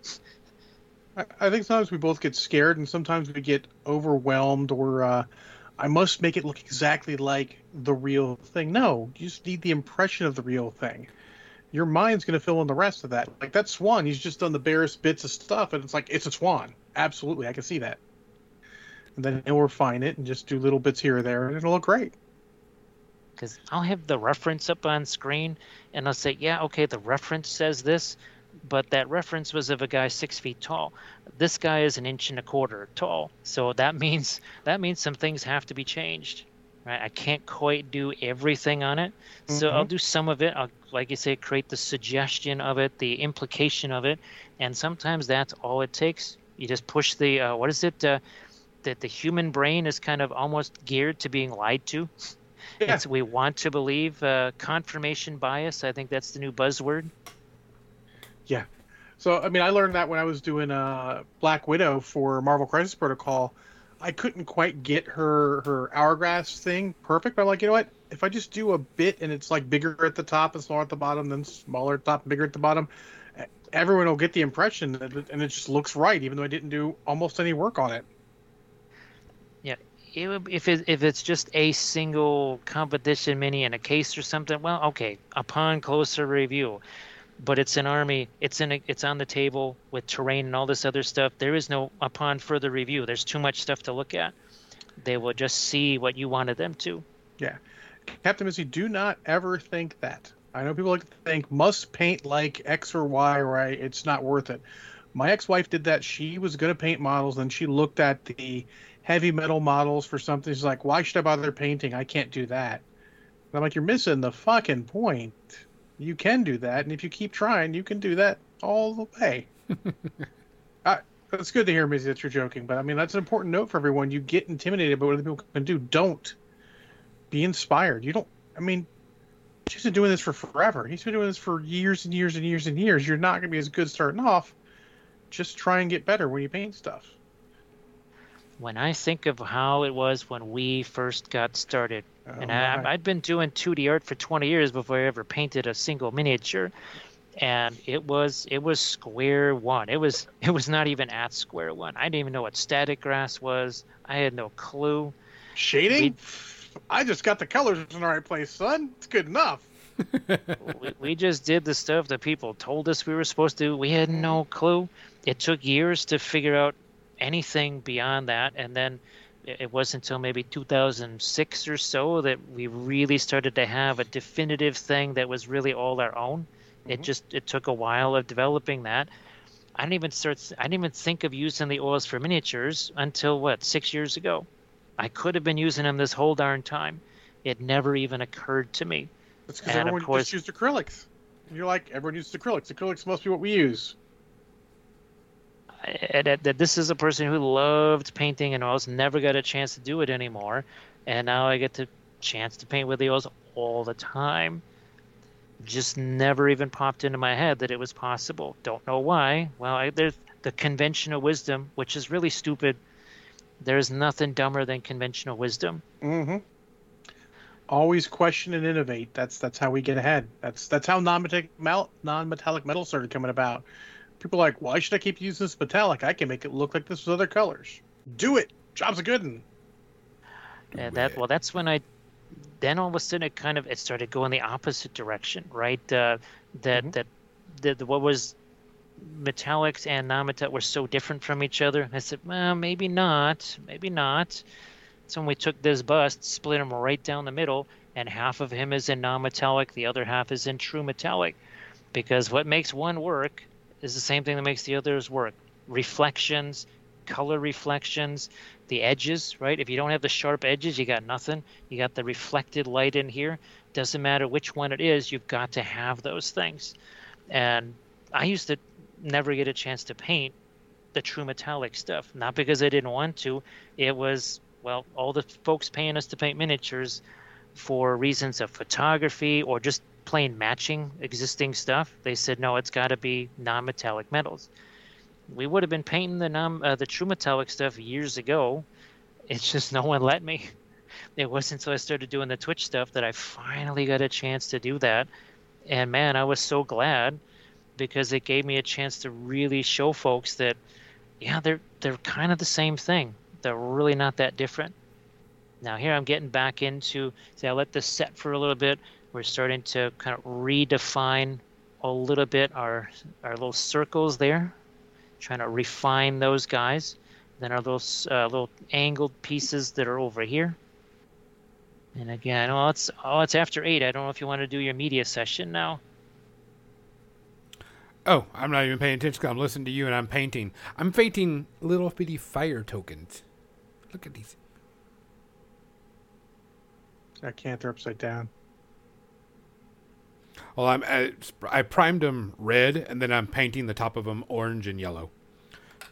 Speaker 2: I, think sometimes we both get scared, and sometimes we get overwhelmed, or uh, I must make it look exactly like the real thing. No, you just need the impression of the real thing. Your mind's going to fill in the rest of that. Like that swan, he's just done the barest bits of stuff, and it's like it's a swan. Absolutely, I can see that. And then he'll refine it and just do little bits here or there, and it'll look great.
Speaker 3: because I'll have the reference up on screen and I'll say, yeah, okay, the reference says this, but that reference was of a guy six feet tall. This guy is an inch and a quarter tall, so that means that means some things have to be changed. Right? I can't quite do everything on it, so I'll do some of it. I'll, like you say, create the suggestion of it, the implication of it, and sometimes that's all it takes. You just push the uh, what is it? Uh, that the human brain is kind of almost geared to being lied to.
Speaker 2: Yeah.
Speaker 3: It's we want to believe uh, confirmation bias. I think that's the new buzzword.
Speaker 2: So I mean, I learned that when I was doing uh, Black Widow for Marvel Crisis Protocol. I couldn't quite get her her hourglass thing perfect, but I'm like, you know what? If I just do a bit and it's like bigger at the top and smaller at the bottom, then smaller at the top, bigger at the bottom, everyone will get the impression that it, and it just looks right, even though I didn't do almost any work on it.
Speaker 3: Yeah, It if it, if it's just a single competition mini in a case or something, well, okay, upon closer review. But it's an army. It's in. A, it's on the table with terrain and all this other stuff. There is no upon further review. There's too much stuff to look at. They will just see what you wanted them to.
Speaker 2: Yeah, Captain Missy, do not ever think that. I know people like to think must paint like X or Y, right? It's not worth it. My ex-wife did that. She was going to paint models, and she looked at the heavy metal models for something. She's like, "Why should I bother painting? I can't do that." And I'm like, "You're missing the fucking point. You can do that, and if you keep trying, you can do that all the way." I, it's good to hear, Missy, that you're joking, but I mean that's an important note for everyone. You get intimidated by what other people can do. Don't be inspired. You don't. I mean, she's been doing this for forever. He's been doing this for years and years and years and years. You're not going to be as good starting off. Just try and get better when you paint stuff.
Speaker 3: When I think of how it was when we first got started,
Speaker 2: Oh,
Speaker 3: and. I, I'd been doing 2D art for 20 years before I ever painted a single miniature, and it was it was square one. It was it was not even at square one. I didn't even know what static grass was. I had no clue.
Speaker 2: Shading? I just got the colors in the right place, son. It's good enough.
Speaker 3: we, we just did the stuff that people told us we were supposed to. We had no clue. It took years to figure out anything beyond that, and then it it wasn't until maybe 2006 or so that we really started to have a definitive thing that was really all our own. It
Speaker 2: Mhm.
Speaker 3: just it took a while of developing that. I didn't even start. I didn't even think of using the oils for miniatures until what six years ago. I could have been using them this whole darn time. It never even occurred to me.
Speaker 2: That's because everyone
Speaker 3: course-
Speaker 2: just used acrylics. You're like, everyone uses acrylics. Acrylics must be what we use.
Speaker 3: That, that this is a person who loved painting and oils, never got a chance to do it anymore, and now I get the chance to paint with the oils all the time. Just never even popped into my head that it was possible. Don't know why. Well, I, there's the conventional wisdom, which is really stupid. There's nothing dumber than conventional wisdom.
Speaker 2: Mm-hmm. Always question and innovate. That's that's how we get ahead. That's that's how non-metallic non-metallic metal started coming about. People are like, why should I keep using this metallic? I can make it look like this with other colors. Do it. Job's a good one.
Speaker 3: And that well, that's when I. Then all of a sudden, it kind of it started going the opposite direction, right? Uh, that
Speaker 2: Mhm.
Speaker 3: that that the, what was metallics and non-metallic were so different from each other. I said, well, maybe not, maybe not. So when we took this bust, split him right down the middle, and half of him is in non-metallic, the other half is in true metallic, because what makes one work is the same thing that makes the others work. Reflections, color reflections, the edges, right? If you don't have the sharp edges, you got nothing. You got the reflected light in here. Doesn't matter which one it is, you've got to have those things. And I used to never get a chance to paint the true metallic stuff. Not because I didn't want to. It was, well, all the folks paying us to paint miniatures for reasons of photography or just plain matching existing stuff. They said, no, it's got to be non metallic metals we would have been painting the non, uh, the true metallic stuff years ago. It's just no one let me. It wasn't until I started doing the Twitch stuff that I finally got a chance to do that. And man, I was so glad because it gave me a chance to really show folks that yeah, they're they're kind of the same thing. They're really not that different. Now here I'm getting back into say I let this set for a little bit. We're starting to kind of redefine a little bit our our little circles there trying to refine those guys. Then our little uh, little angled pieces that are over here. And again, oh, it's oh, it's after eight. I don't know if you want to do your media session now.
Speaker 1: Oh, I'm not even paying attention. I'm listening to you, and I'm painting. I'm painting little bitty fire tokens. Look at these.
Speaker 2: I can't. They're upside down.
Speaker 1: Well, I'm I, I primed them red, and then I'm painting the top of them orange and yellow.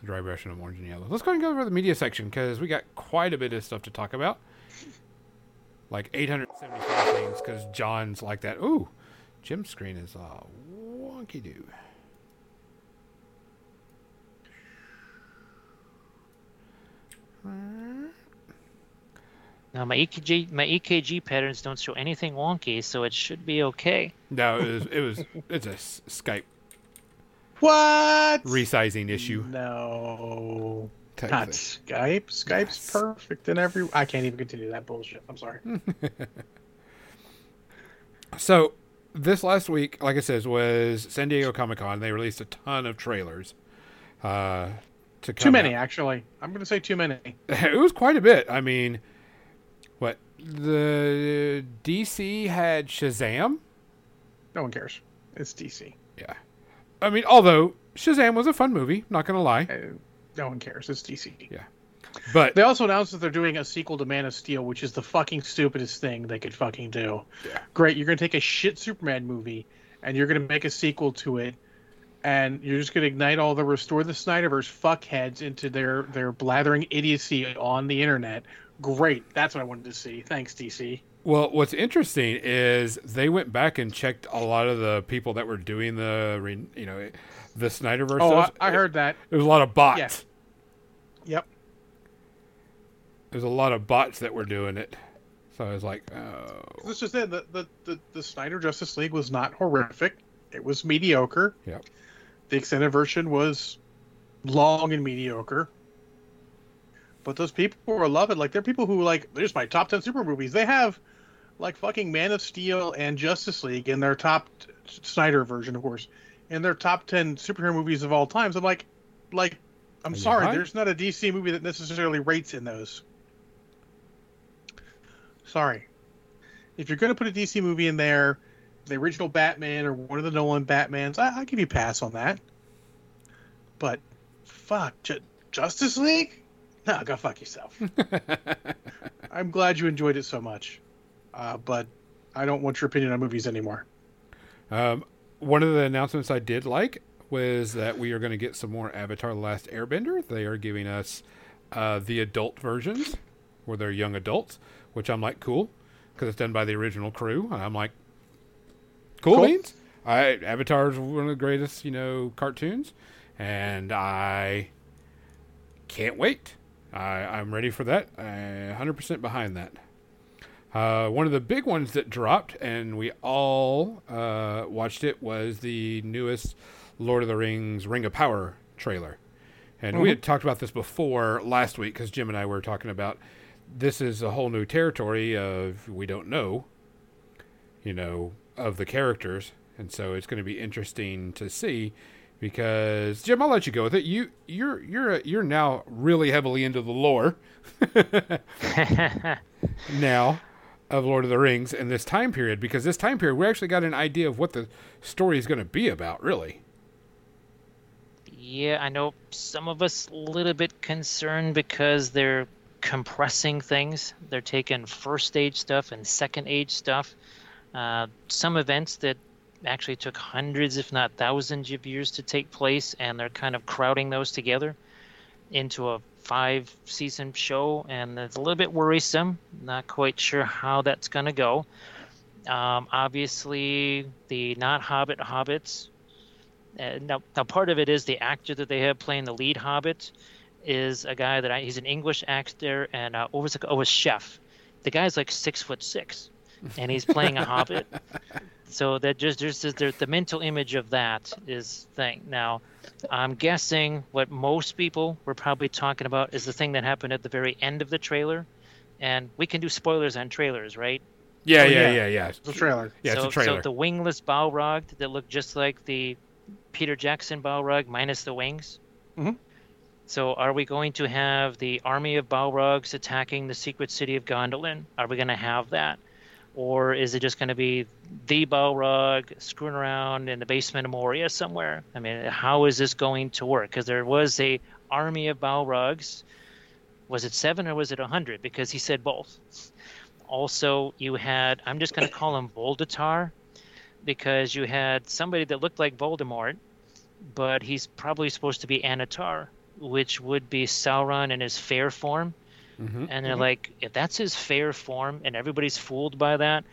Speaker 1: Dry brushing them orange and yellow. Let's go and go over the media section because we got quite a bit of stuff to talk about. Like 875 things because John's like that. Ooh, Jim's screen is uh, wonky doo.
Speaker 3: Now my EKG my EKG patterns don't show anything wonky, so it should be okay.
Speaker 1: No, it was it was it's a Skype
Speaker 2: what
Speaker 1: resizing issue.
Speaker 2: No, not Skype. Skype's perfect in every. I can't even continue that bullshit. I'm sorry.
Speaker 1: so this last week, like I said, was San Diego Comic Con. They released a ton of trailers. Uh,
Speaker 2: to too many, out. actually. I'm going to say too many.
Speaker 1: it was quite a bit. I mean, what the DC had Shazam.
Speaker 2: No one cares. It's DC.
Speaker 1: Yeah. I mean, although Shazam was a fun movie, not gonna lie. Uh,
Speaker 2: no one cares. It's DC.
Speaker 1: Yeah. But
Speaker 2: they also announced that they're doing a sequel to Man of Steel, which is the fucking stupidest thing they could fucking do. Yeah. Great, you're gonna take a shit Superman movie and you're gonna make a sequel to it, and you're just gonna ignite all the restore the Snyderverse fuckheads into their their blathering idiocy on the internet great. That's what I wanted to see. Thanks, DC.
Speaker 1: Well, what's interesting is they went back and checked a lot of the people that were doing the, you know, the Snyderverse.
Speaker 2: Oh, I, I, heard that.
Speaker 1: There was a lot of bots.
Speaker 2: Yeah. Yep.
Speaker 1: There's a lot of bots that were doing it. So I was like, oh.
Speaker 2: This is it. The, the, the, the Snyder Justice League was not horrific. It was mediocre.
Speaker 1: Yep.
Speaker 2: The extended version was long and mediocre. But those people are loving. Like they're people who like. There's my top ten super movies. They have like fucking Man of Steel and Justice League in their top Snyder version, of course, in their top ten superhero movies of all times. I'm like, like, I'm sorry, there's not a DC movie that necessarily rates in those. Sorry, if you're going to put a DC movie in there, the original Batman or one of the Nolan Batmans, I, will give you a pass on that. But fuck, J- Justice League. No, go fuck yourself. I'm glad you enjoyed it so much, uh, but I don't want your opinion on movies anymore.
Speaker 1: Um, one of the announcements I did like was that we are going to get some more Avatar: The Last Airbender. They are giving us uh, the adult versions, where they're young adults, which I'm like cool because it's done by the original crew. I'm like, cool, cool. beans. I Avatar is one of the greatest, you know, cartoons, and I can't wait. I, I'm ready for that. I 100% behind that. Uh, one of the big ones that dropped, and we all uh, watched it, was the newest Lord of the Rings Ring of Power trailer. And mm-hmm. we had talked about this before last week because Jim and I were talking about this is a whole new territory of we don't know, you know, of the characters. And so it's going to be interesting to see because Jim, I'll let you go with it. You you're you're you're now really heavily into the lore. now, of Lord of the Rings in this time period because this time period we actually got an idea of what the story is going to be about, really.
Speaker 3: Yeah, I know some of us a little bit concerned because they're compressing things. They're taking first age stuff and second age stuff. Uh, some events that actually took hundreds, if not thousands, of years to take place, and they're kind of crowding those together into a five season show, and it's a little bit worrisome. Not quite sure how that's going to go. Um, obviously, the not Hobbit Hobbits. Uh, now, now, part of it is the actor that they have playing the lead Hobbit is a guy that I, he's an English actor and uh, what was it? Oh, a chef. The guy's like six foot six, and he's playing a Hobbit. So that just there's just the, the mental image of that is thing. Now, I'm guessing what most people were probably talking about is the thing that happened at the very end of the trailer, and we can do spoilers on trailers, right?
Speaker 1: Yeah,
Speaker 2: Oh,
Speaker 1: yeah,
Speaker 2: yeah.
Speaker 1: yeah, yeah.
Speaker 2: The trailer.
Speaker 1: Yeah,
Speaker 3: so,
Speaker 1: it's a trailer.
Speaker 3: So the wingless Balrog that looked just like the Peter Jackson Balrog minus the wings.
Speaker 2: Mhm.
Speaker 3: So are we going to have the army of Balrogs attacking the secret city of Gondolin? Are we going to have that? Or is it just going to be the Balrog screwing around in the basement of Moria somewhere? I mean, how is this going to work? Because there was a army of Balrogs. Was it seven or was it a hundred? Because he said both. Also, you had I'm just going to call him Voldatar because you had somebody that looked like Voldemort, but he's probably supposed to be Annatar, which would be Sauron in his fair form.
Speaker 1: Mhm.
Speaker 3: And they're like, if that's his fair form, and everybody's fooled by that,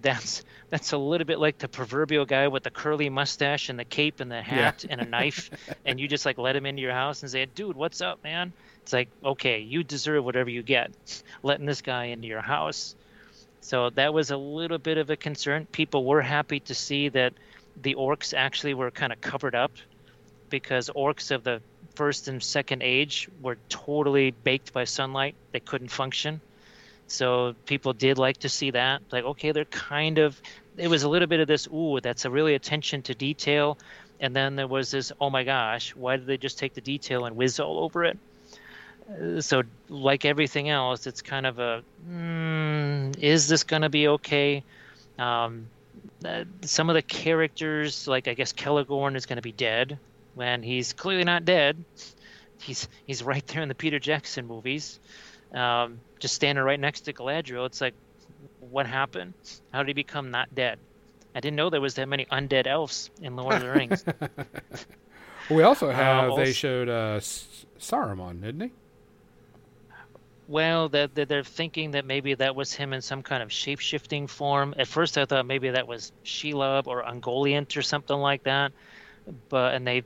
Speaker 3: that's that's a little bit like the proverbial guy with the curly mustache and the cape and the hat and a knife, and you just like let him into your house and say, "Dude, what's up, man?" It's like, okay, you deserve whatever you get, letting this guy into your house. So that was a little bit of a concern. People were happy to see that the orcs actually were kind of covered up because orcs of the first and second age were totally baked by sunlight. They couldn't function. So people did like to see that. Like, okay, they're kind of. It was a little bit of this. Ooh, that's a really attention to detail. And then there was this. Oh my gosh, why did they just take the detail and whiz all over it? Uh, So, like everything else, it's kind of a. Mm, is this going to be okay? Um, uh, some of the characters, like I guess Celeborn is going to be dead when he's clearly not dead. He's he's right there in the Peter Jackson movies, um, just standing right next to Galadriel. It's like, what happened? How did he become not dead? I didn't know there was that many undead elves in Lord of the Rings.
Speaker 1: we also have they
Speaker 3: also-
Speaker 1: showed uh, Saruman, didn't he?
Speaker 3: Well, that that they're thinking that maybe that was him in some kind of shape-shifting form. At first, I thought maybe that was Shelob or Ungoliant or something like that. But and they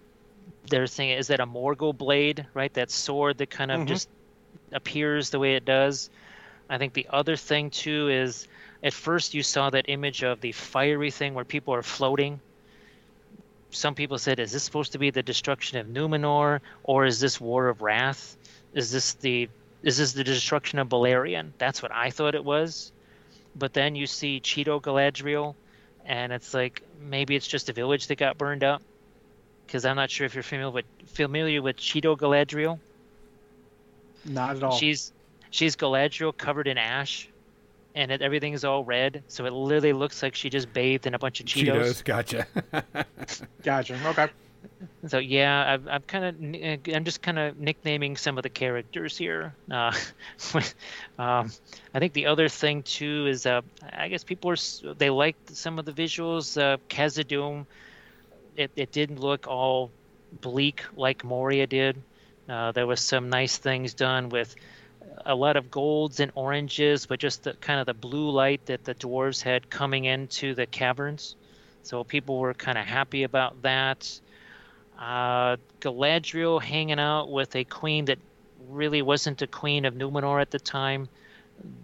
Speaker 3: they're saying is that a Morgul blade, right? That sword that kind of
Speaker 2: Mhm.
Speaker 3: just appears the way it does. I think the other thing too is at first you saw that image of the fiery thing where people are floating. Some people said, is this supposed to be the destruction of Numenor, or is this War of Wrath? Is this the is this the destruction of Beleriand? That's what I thought it was. But then you see Cheeto Galadriel, and it's like maybe it's just a village that got burned up. Because I'm not sure if you're familiar with familiar with Cheeto Galadriel.
Speaker 2: Not at all.
Speaker 3: She's she's Galadriel covered in ash, and it, everything is all red. So it literally looks like she just bathed in a bunch of Cheetos.
Speaker 1: Gotcha.
Speaker 2: Gotcha. Okay.
Speaker 3: So yeah, I've, I've kind of I'm just kind of nicknaming some of the characters here. Uh, um, I think the other thing too is uh, I guess people are they liked some of the visuals. Uh, Khazad-dûm, it it didn't look all bleak like Moria did. Uh, there was some nice things done with a lot of golds and oranges, but just the kind of the blue light that the dwarves had coming into the caverns. So people were kind of happy about that. Uh, Galadriel hanging out with a queen that really wasn't a queen of Numenor at the time.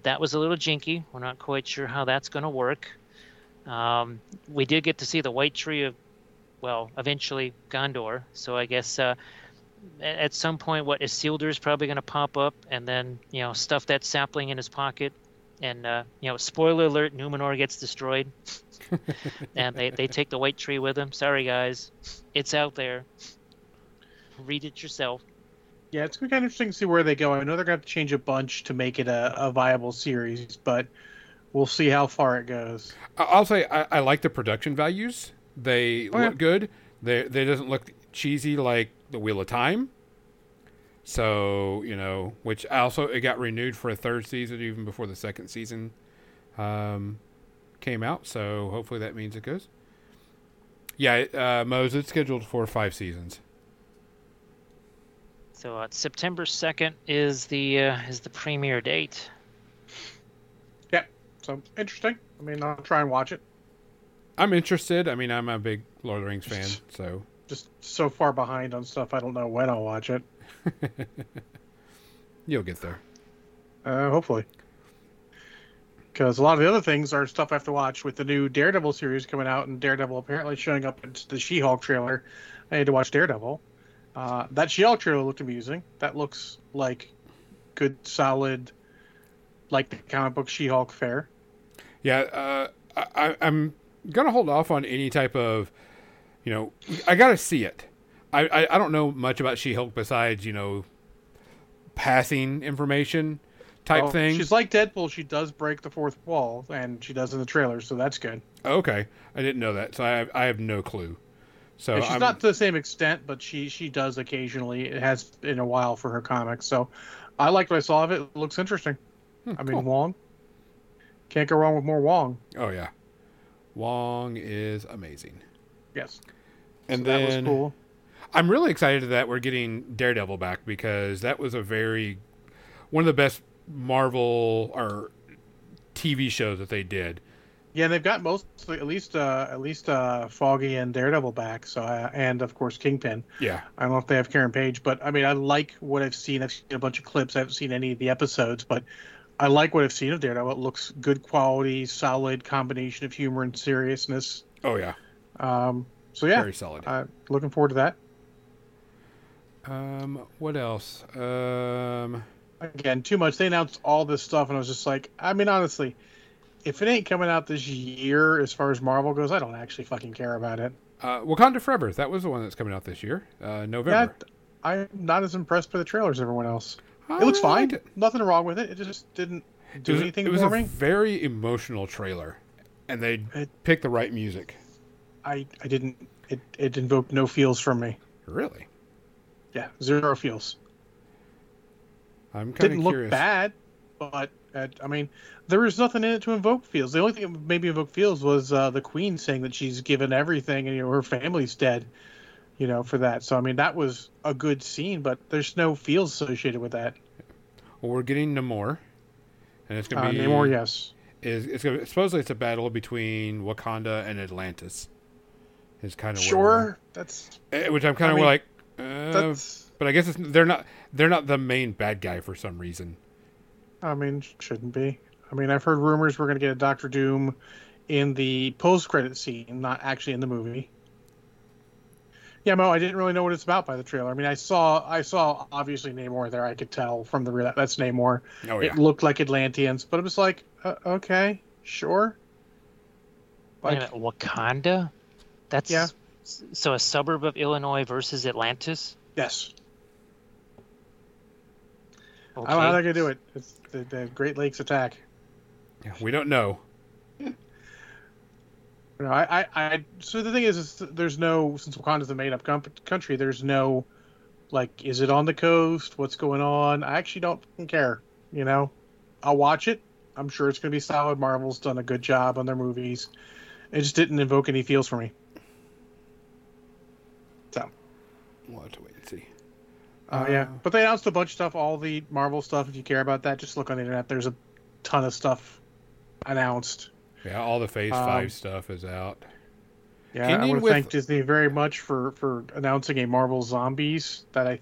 Speaker 3: That was a little jinky. We're not quite sure how that's going to work. Um, we did get to see the White Tree of, well, eventually Gondor. So I guess uh, at some point, what Isildur is probably going to pop up and then, you know, stuff that sapling in his pocket. And, uh, you know, spoiler alert, Numenor gets destroyed. and they, they take the White Tree with them. Sorry, guys. It's out there. Read it yourself.
Speaker 2: Yeah, it's gonna be kind of interesting to see where they go. I know they're gonna have to change a bunch to make it a, a viable series, but we'll see how far it goes.
Speaker 1: I- I'll say I, I like the production values. They
Speaker 2: Oh, yeah.
Speaker 1: look good. They they doesn't look cheesy like the Wheel of Time. So you know, which also it got renewed for a third season even before the second season um, came out. So hopefully that means it goes. Yeah, it, uh, Mose, it's scheduled for five seasons.
Speaker 3: So uh, September second is the uh, is the premiere date.
Speaker 2: Yeah, so interesting. I mean, I'll try and watch it.
Speaker 1: I'm interested. I mean, I'm a big Lord of the Rings fan, so
Speaker 2: Just so far behind on stuff, I don't know when I'll watch it.
Speaker 1: you'll get there.
Speaker 2: Uh, hopefully. Because a lot of the other things are stuff I have to watch with the new Daredevil series coming out, and Daredevil apparently showing up in the She-Hulk trailer. I need to watch Daredevil. Uh, that She-Hulk trailer looked amusing. That looks like good, solid, like the comic book She-Hulk fare.
Speaker 1: Yeah, uh, I, I- I'm gonna hold off on any type of, you know, I gotta see it. I, I, I don't know much about She-Hulk besides you know, passing information type thing.
Speaker 2: She's like Deadpool. She does break the fourth wall, and she does in the trailer, so that's good.
Speaker 1: okay, I didn't know that, so I have, I have no clue. So
Speaker 2: And she's
Speaker 1: I'm,
Speaker 2: not to the same extent, but she she does occasionally. It has been a while for her comics, so I liked what I saw of it. It looks interesting. Hmm, I mean,
Speaker 1: cool.
Speaker 2: Wong can't go wrong with more Wong.
Speaker 1: Oh yeah, Wong is amazing.
Speaker 2: Yes,
Speaker 1: And
Speaker 2: so that was
Speaker 1: then
Speaker 2: cool.
Speaker 1: I'm really excited that we're getting Daredevil back because that was a very one of the best Marvel or TV shows that they did.
Speaker 2: Yeah, and they've got mostly at least uh, at least uh, Foggy and Daredevil back. So uh, and of course Kingpin.
Speaker 1: Yeah,
Speaker 2: I don't know if they have Karen Page, but I mean, I like what I've seen. I've seen a bunch of clips. I haven't seen any of the episodes, but I like what I've seen of Daredevil. It looks good quality, solid combination of humor and seriousness.
Speaker 1: Oh yeah,
Speaker 2: Um, so yeah,
Speaker 1: very solid.
Speaker 2: uh, looking forward to that.
Speaker 1: Um, what else? Um,
Speaker 2: Again, too much. They announced all this stuff, and I was just like, I mean, honestly, if it ain't coming out this year, as far as Marvel goes, I don't actually fucking care about it.
Speaker 1: uh, Wakanda Forever. That was the one that's coming out this year, uh,
Speaker 2: Yeah,
Speaker 1: November.
Speaker 2: I'm not as impressed by the trailers as everyone else. It looks fine.
Speaker 1: it.
Speaker 2: Nothing wrong with it. It just didn't
Speaker 1: It
Speaker 2: do
Speaker 1: was,
Speaker 2: anything
Speaker 1: it was a
Speaker 2: me.
Speaker 1: very emotional trailer, and they
Speaker 2: It-
Speaker 1: picked the right music.
Speaker 2: I, I didn't. It, it invoked no feels from me.
Speaker 1: Really,
Speaker 2: Yeah, zero feels.
Speaker 1: I'm kind
Speaker 2: Didn't
Speaker 1: of
Speaker 2: look bad, but uh, I mean, there was nothing in it to invoke feels. The only thing that maybe invoke feels was uh, the queen saying that she's given everything and you know her family's dead, you know, for that. So I mean, that was a good scene, but there's no feels associated with that.
Speaker 1: Well, we're getting Namor, and it's
Speaker 2: Uh,
Speaker 1: gonna be
Speaker 2: Namor, yes.
Speaker 1: is it's gonna supposedly it's a battle between Wakanda and Atlantis. Is kind of
Speaker 2: Sure, that's
Speaker 1: which I'm kind
Speaker 2: I
Speaker 1: of
Speaker 2: mean,
Speaker 1: like, uh,
Speaker 2: that's.
Speaker 1: but I guess it's, they're not they're not the main bad guy for some reason.
Speaker 2: I mean, shouldn't be. I mean, I've heard rumors we're going to get a Doctor Doom in the post-credit scene, not actually in the movie. Yeah, Mo, I didn't really know what it's about by the trailer. I mean, I saw, I saw obviously Namor there. I could tell from the real that's Namor.
Speaker 1: Oh yeah,
Speaker 2: It looked like Atlanteans, but it was like, uh, okay, sure.
Speaker 3: Wait a
Speaker 2: Like,
Speaker 3: minute, Wakanda? That's
Speaker 2: Yeah.
Speaker 3: So a suburb of Illinois versus Atlantis.
Speaker 2: yes,
Speaker 3: Okay.
Speaker 2: I don't know how they're gonna do it. It's the, the Great Lakes attack.
Speaker 1: Yeah, we don't know.
Speaker 2: Know, I, I, I, so the thing is, is there's no, since Wakanda's a made up country, there's no, like, is it on the coast? What's going on? I actually don't care. You know, I'll watch it. I'm sure it's going to be solid. Marvel's done a good job on their movies. It just didn't invoke any feels for me. So,
Speaker 1: We'll have to wait and see.
Speaker 2: uh, yeah. But they announced a bunch of stuff, all the Marvel stuff. If you care about that, just look on the internet. There's a ton of stuff announced.
Speaker 1: Yeah, all the Phase
Speaker 2: Um,
Speaker 1: Five stuff is out.
Speaker 2: Yeah, I want to
Speaker 1: with-
Speaker 2: thank Disney very much for for announcing a Marvel Zombies that I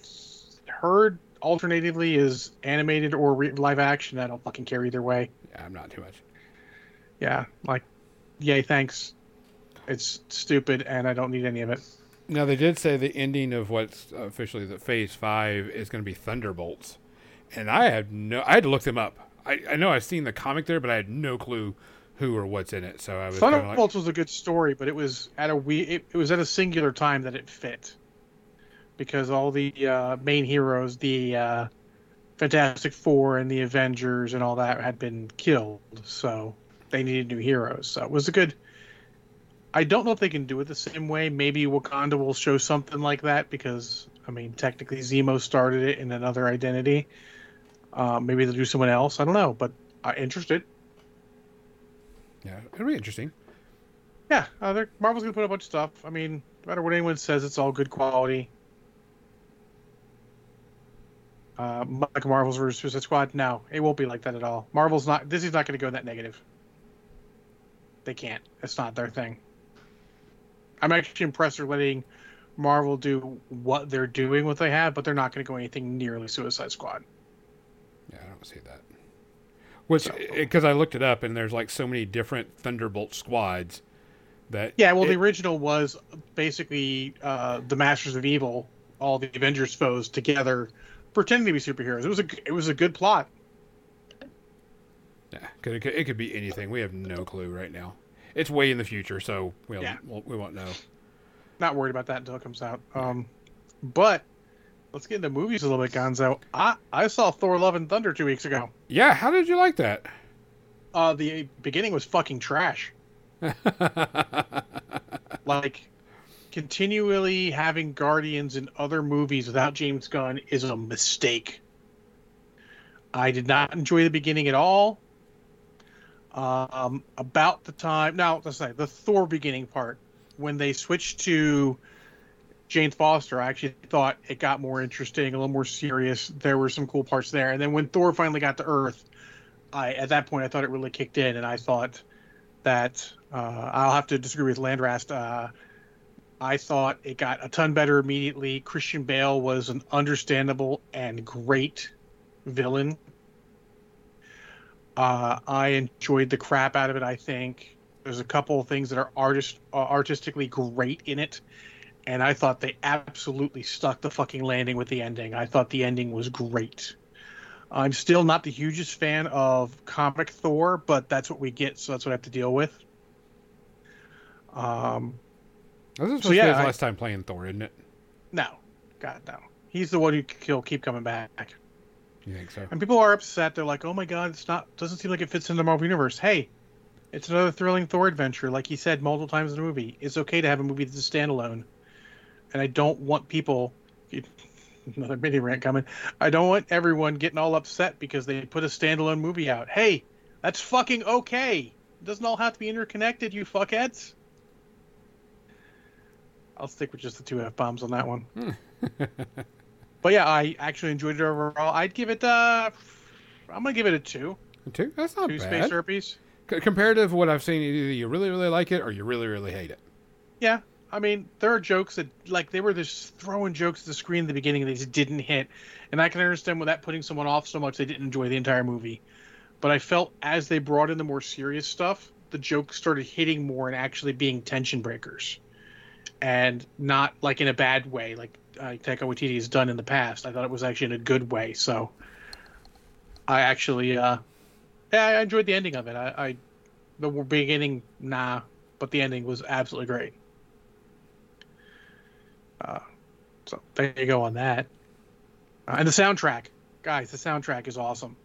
Speaker 2: heard alternatively is animated or re- live action. I don't fucking care either way.
Speaker 1: Yeah, I'm not too much.
Speaker 2: Yeah, like, yay, thanks. It's stupid, and I don't need any of it.
Speaker 1: Now they did say the ending of what's officially the Phase Five is going to be Thunderbolts, and I had no. I had to look them up. I, I know I've seen the comic there, but I had no clue who or what's in it. So I was of like,
Speaker 2: Thunderbolts was a good story, but it was at a we it, it was at a singular time that it fit because all the uh, main heroes, the uh, Fantastic Four and the Avengers and all that, had been killed. So they needed new heroes. So it was a good. I don't know if they can do it the same way. Maybe Wakanda will show something like that because I mean, technically Zemo started it in another identity. Uh, maybe they'll do someone else. I don't know, but I'm interested.
Speaker 1: Yeah, it'll be interesting.
Speaker 2: Yeah, uh, they're- Marvel's gonna put a bunch of stuff. I mean, no matter what anyone says, it's all good quality. Uh, like Marvel's versus Suicide Squad, no, it won't be like that at all. Marvel's not. Disney's not going to go that negative. They can't. It's not their thing. I'm actually impressed they're letting Marvel do what they're doing, what they have, but they're not going to go anything nearly Suicide Squad.
Speaker 1: Yeah, I don't see that. Which,
Speaker 2: So-
Speaker 1: because I looked it up, and there's like so many different Thunderbolt squads that
Speaker 2: Yeah, well,
Speaker 1: it-
Speaker 2: the original was basically uh, the Masters of Evil, all the Avengers foes together, pretending to be superheroes. It was a it was a good plot.
Speaker 1: Yeah, could, it, could, it could be anything. We have no clue right now. It's way in the future, so we'll,
Speaker 2: Yeah.
Speaker 1: we'll, we won't know.
Speaker 2: Not worried about that until it comes out. Um, but let's get into movies a little bit, Gonzo. I I saw Thor: Love and Thunder two weeks ago.
Speaker 1: Yeah, how did you like that?
Speaker 2: Uh, the beginning was fucking trash. Like continually having Guardians in other movies without James Gunn is a mistake. I did not enjoy the beginning at all. Um, about the time now, let's say the Thor beginning part when they switched to Jane Foster, I actually thought it got more interesting, a little more serious. There were some cool parts there, and then when Thor finally got to Earth, I at that point I thought it really kicked in, and I thought that uh, I'll have to disagree with Landrast. Uh, I thought it got a ton better immediately. Christian Bale was an understandable and great villain. Uh, I enjoyed the crap out of it. I think there's a couple of things that are artist uh, artistically great in it, and I thought they absolutely stuck the fucking landing with the ending. I thought the ending was great. I'm still not the hugest fan of comic Thor, but that's what we get, so that's what I have to deal with. Um,
Speaker 1: This is
Speaker 2: So, yeah,
Speaker 1: his
Speaker 2: I-
Speaker 1: last time playing Thor, isn't it?
Speaker 2: no, God no. He's the one who he'll keep coming back.
Speaker 1: You think so?
Speaker 2: And people are upset. They're like, "Oh my god, it's not doesn't seem like it fits in the Marvel universe." Hey, it's another thrilling Thor adventure, like he said multiple times in the movie. It's okay to have a movie that's a standalone, and I don't want people. Another mini rant coming. I don't want everyone getting all upset because they put a standalone movie out. Hey, that's fucking okay. It doesn't all have to be interconnected, you fuckheads. I'll stick with just the two f bombs on that one. but yeah, I actually enjoyed it overall. I'd give it. uh I'm gonna give it a two.
Speaker 1: A Two? That's not
Speaker 2: Two
Speaker 1: bad.
Speaker 2: space herpes.
Speaker 1: C- comparative to what I've seen, either you really, really like it or you really, really hate it.
Speaker 2: Yeah, I mean, there are jokes that like they were just throwing jokes at the screen at the beginning and they just didn't hit, and I can understand with that putting someone off so much they didn't enjoy the entire movie. But I felt as they brought in the more serious stuff, the jokes started hitting more and actually being tension breakers, and not like in a bad way, like uh, Taika Waititi has done in the past. I thought it was actually in a good way. So, I actually, uh, yeah, I enjoyed the ending of it. I, I the beginning, nah, but the ending was absolutely great. Uh, so there you go on that. Uh, and the soundtrack, guys, the soundtrack is awesome.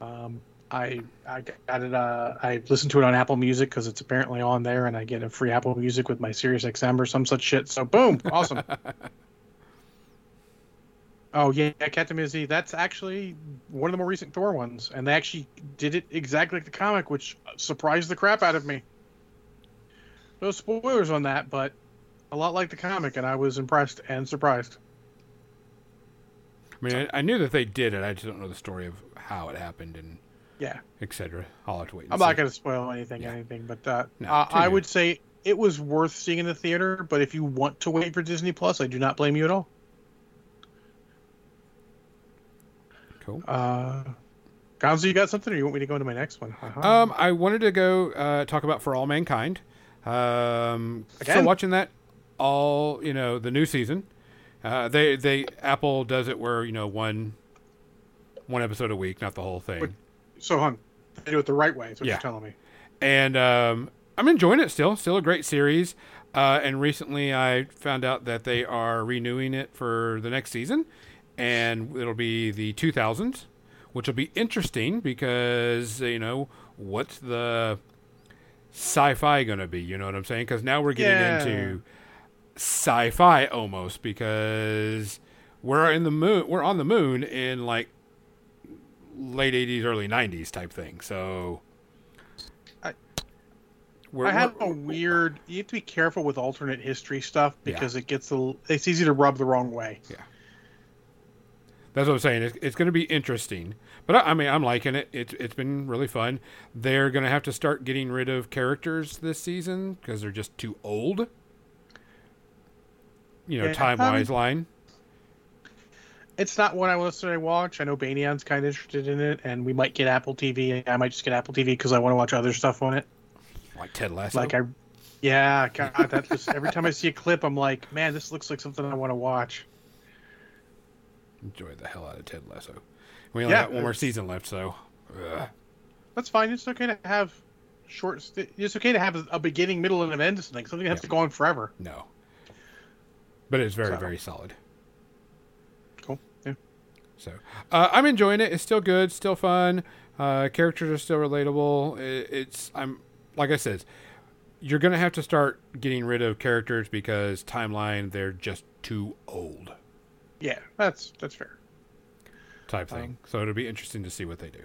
Speaker 2: Um, I I got it. Uh, I listened to it on Apple Music because it's apparently on there, and I get a free Apple Music with my Sirius XM or some such shit. So boom, awesome. oh yeah, Captain Izzy. That's actually one of the more recent Thor ones, and they actually did it exactly like the comic, which surprised the crap out of me. No spoilers on that, but a lot like the comic, and I was impressed and surprised.
Speaker 1: I mean, I, I knew that they did it. I just don't know the story of how it happened and
Speaker 2: Yeah,
Speaker 1: etc. I'll have to wait. And
Speaker 2: I'm
Speaker 1: see.
Speaker 2: not going to spoil anything,
Speaker 1: Yeah.
Speaker 2: anything, but uh,
Speaker 1: No,
Speaker 2: uh, I would say it was worth seeing in the theater. But if you want to wait for Disney Plus, I do not blame you at all.
Speaker 1: Cool.
Speaker 2: Uh, Gonzo, you got something, or you want me to go into my next one? Uh-huh.
Speaker 1: Um, I wanted to go uh, talk about For All Mankind. Um, still watching that all you know the new season. Uh, they they Apple does it where you know one one episode a week, not the whole thing.
Speaker 2: But- so, hon, they do it the right way. Is what
Speaker 1: Yeah.
Speaker 2: you're telling me.
Speaker 1: and um, I'm enjoying it still. Still a great series. Uh, and recently, I found out that they are renewing it for the next season, and it'll be the 2000s, which will be interesting because you know what's the sci-fi going to be? You know what I'm saying? Because now we're getting
Speaker 2: Yeah.
Speaker 1: into sci-fi almost because we're in the moon. We're on the moon in like late 80s, early 90s type thing. So.
Speaker 2: I-
Speaker 1: we're,
Speaker 2: I have
Speaker 1: we're-
Speaker 2: a weird. You have to be careful with alternate history stuff
Speaker 1: Yeah.
Speaker 2: because it gets a. It's easy to rub the wrong way.
Speaker 1: Yeah, that's what I'm saying. It's, it's going to be interesting. But I, I mean, I'm liking it. It's it's been really fun. They're going to have to start getting rid of characters this season because they're just too old. You know,
Speaker 2: Yeah,
Speaker 1: time wise
Speaker 2: um,
Speaker 1: line.
Speaker 2: It's not what I want to watch. I know Banyan's kind of interested in it, and we might get Apple TV. I might just get Apple TV because I want to watch other stuff on it.
Speaker 1: Like Ted Lasso.
Speaker 2: Like I, yeah, God, just every time I see a clip, I'm like, man, this looks like something I want to watch.
Speaker 1: Enjoy the hell out of Ted Lasso. We only
Speaker 2: Yeah,
Speaker 1: got one more season left, so. ugh.
Speaker 2: That's fine. It's okay to have short. St- it's okay to have a, a beginning, middle, and an end to something. Something has
Speaker 1: Yeah.
Speaker 2: to go on forever.
Speaker 1: No. But it's very,
Speaker 2: So.
Speaker 1: very solid.
Speaker 2: Cool. Yeah.
Speaker 1: So uh, I'm enjoying it. It's still good, still fun. Uh, characters are still relatable. It, it's I'm like I said, you're gonna have to start getting rid of characters because timeline they're just too old
Speaker 2: Yeah, that's that's fair.
Speaker 1: type thing.
Speaker 2: Um,
Speaker 1: so it'll be interesting to see what they do.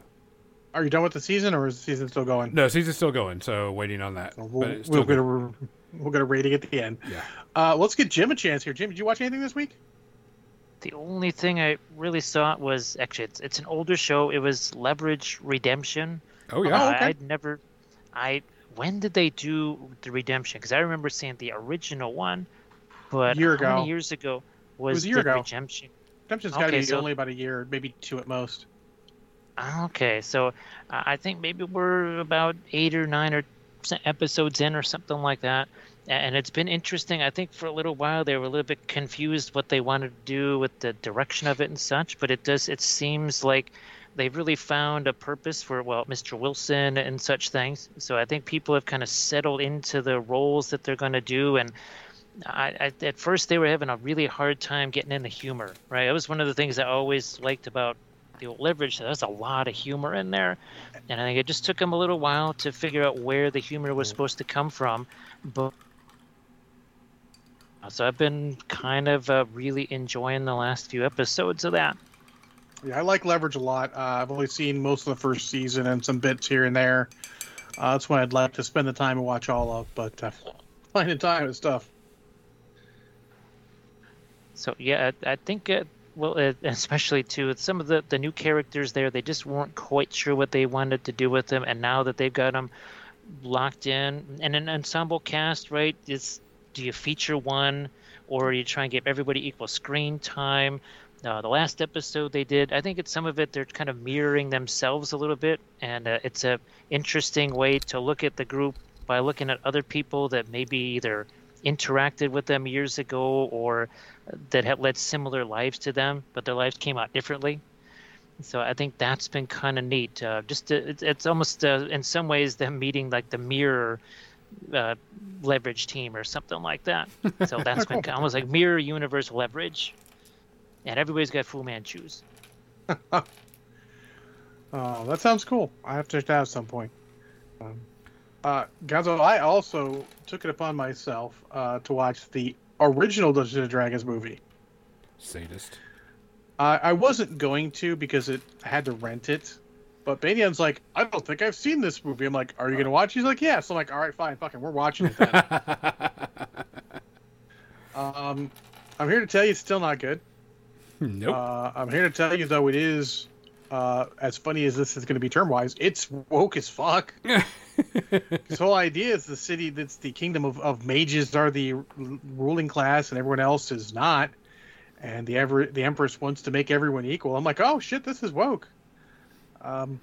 Speaker 2: Are you done with the season, or is the season still going?
Speaker 1: No, season's still going, so waiting on that.
Speaker 2: We'll,
Speaker 1: but
Speaker 2: we'll, get a we'll get a rating at the end.
Speaker 1: yeah.
Speaker 2: Uh, let's get Jim a chance here. Jim, did you watch anything this week?
Speaker 3: The only thing I really saw was actually it's, it's an older show. It was Leverage Redemption.
Speaker 1: Oh
Speaker 2: Oh,
Speaker 1: yeah.
Speaker 2: okay.
Speaker 3: I, I'd never. I when did they do the Redemption? Because I remember seeing the original one, but
Speaker 2: Year
Speaker 3: how
Speaker 2: ago.
Speaker 3: many years ago was,
Speaker 2: was year
Speaker 3: the
Speaker 2: ago.
Speaker 3: Redemption?
Speaker 2: Redemption's got to be
Speaker 3: so-
Speaker 2: only about a year, maybe two at most.
Speaker 3: Okay, so uh, I think maybe we're about eight or nine or s- episodes in or something like that. And it's been interesting. I think for a little while they were a little bit confused what they wanted to do with the direction of it and such. But it does. It seems like they've really found a purpose for well, Mr. Wilson and such things. So I think people have kind of settled into the roles that they're going to do and. I, I, at first, they were having a really hard time getting into humor. Right, it was one of the things I always liked about the old leverage. There's a lot of humor in there, and I think it just took them a little while to figure out where the humor was supposed to come from. But so I've been kind of uh, really enjoying the last few episodes of that.
Speaker 2: Yeah, I like Leverage a lot. Uh, I've only seen most of the first season and some bits here and there. Uh, that's one I'd like to spend the time and watch all of, but uh, finding time is tough.
Speaker 3: So yeah, I, I think uh, well, uh, especially too some of the the new characters there, they just weren't quite sure what they wanted to do with them, and now that they've got them locked in, and an ensemble cast, right? Is do you feature one, or you try and give everybody equal screen time? Uh, the last episode they did, I think it's some of it they're kind of mirroring themselves a little bit, and uh, it's a interesting way to look at the group by looking at other people that maybe either interacted with them years ago or that had led similar lives to them, but their lives came out differently. So I think that's been kind of neat. Uh, just to, it's, it's almost uh, in some ways them meeting like the mirror uh, leverage team or something like that. So that's been almost like mirror universe leverage, and everybody's got Fu Manchus.
Speaker 2: Oh, that sounds cool. I have to check that out at some point. Um, uh, Gonzo, I also took it upon myself uh, to watch the original Dungeons and Dragons movie.
Speaker 1: Sadist.
Speaker 2: Uh, I wasn't going to because it I had to rent it, but Banyan's like, I don't think I've seen this movie. I'm like, Are you gonna watch? He's like, Yeah. So I'm like, All right, fine, fucking, we're watching it then. um, I'm here to tell you, it's still not good.
Speaker 1: nope.
Speaker 2: Uh, I'm here to tell you though, it is. Uh, as funny as this is going to be term wise, it's woke as fuck. This whole idea is the city that's the kingdom of, of mages are the ruling class and everyone else is not. And the ever the empress wants to make everyone equal. I'm like, oh shit, this is woke. Um,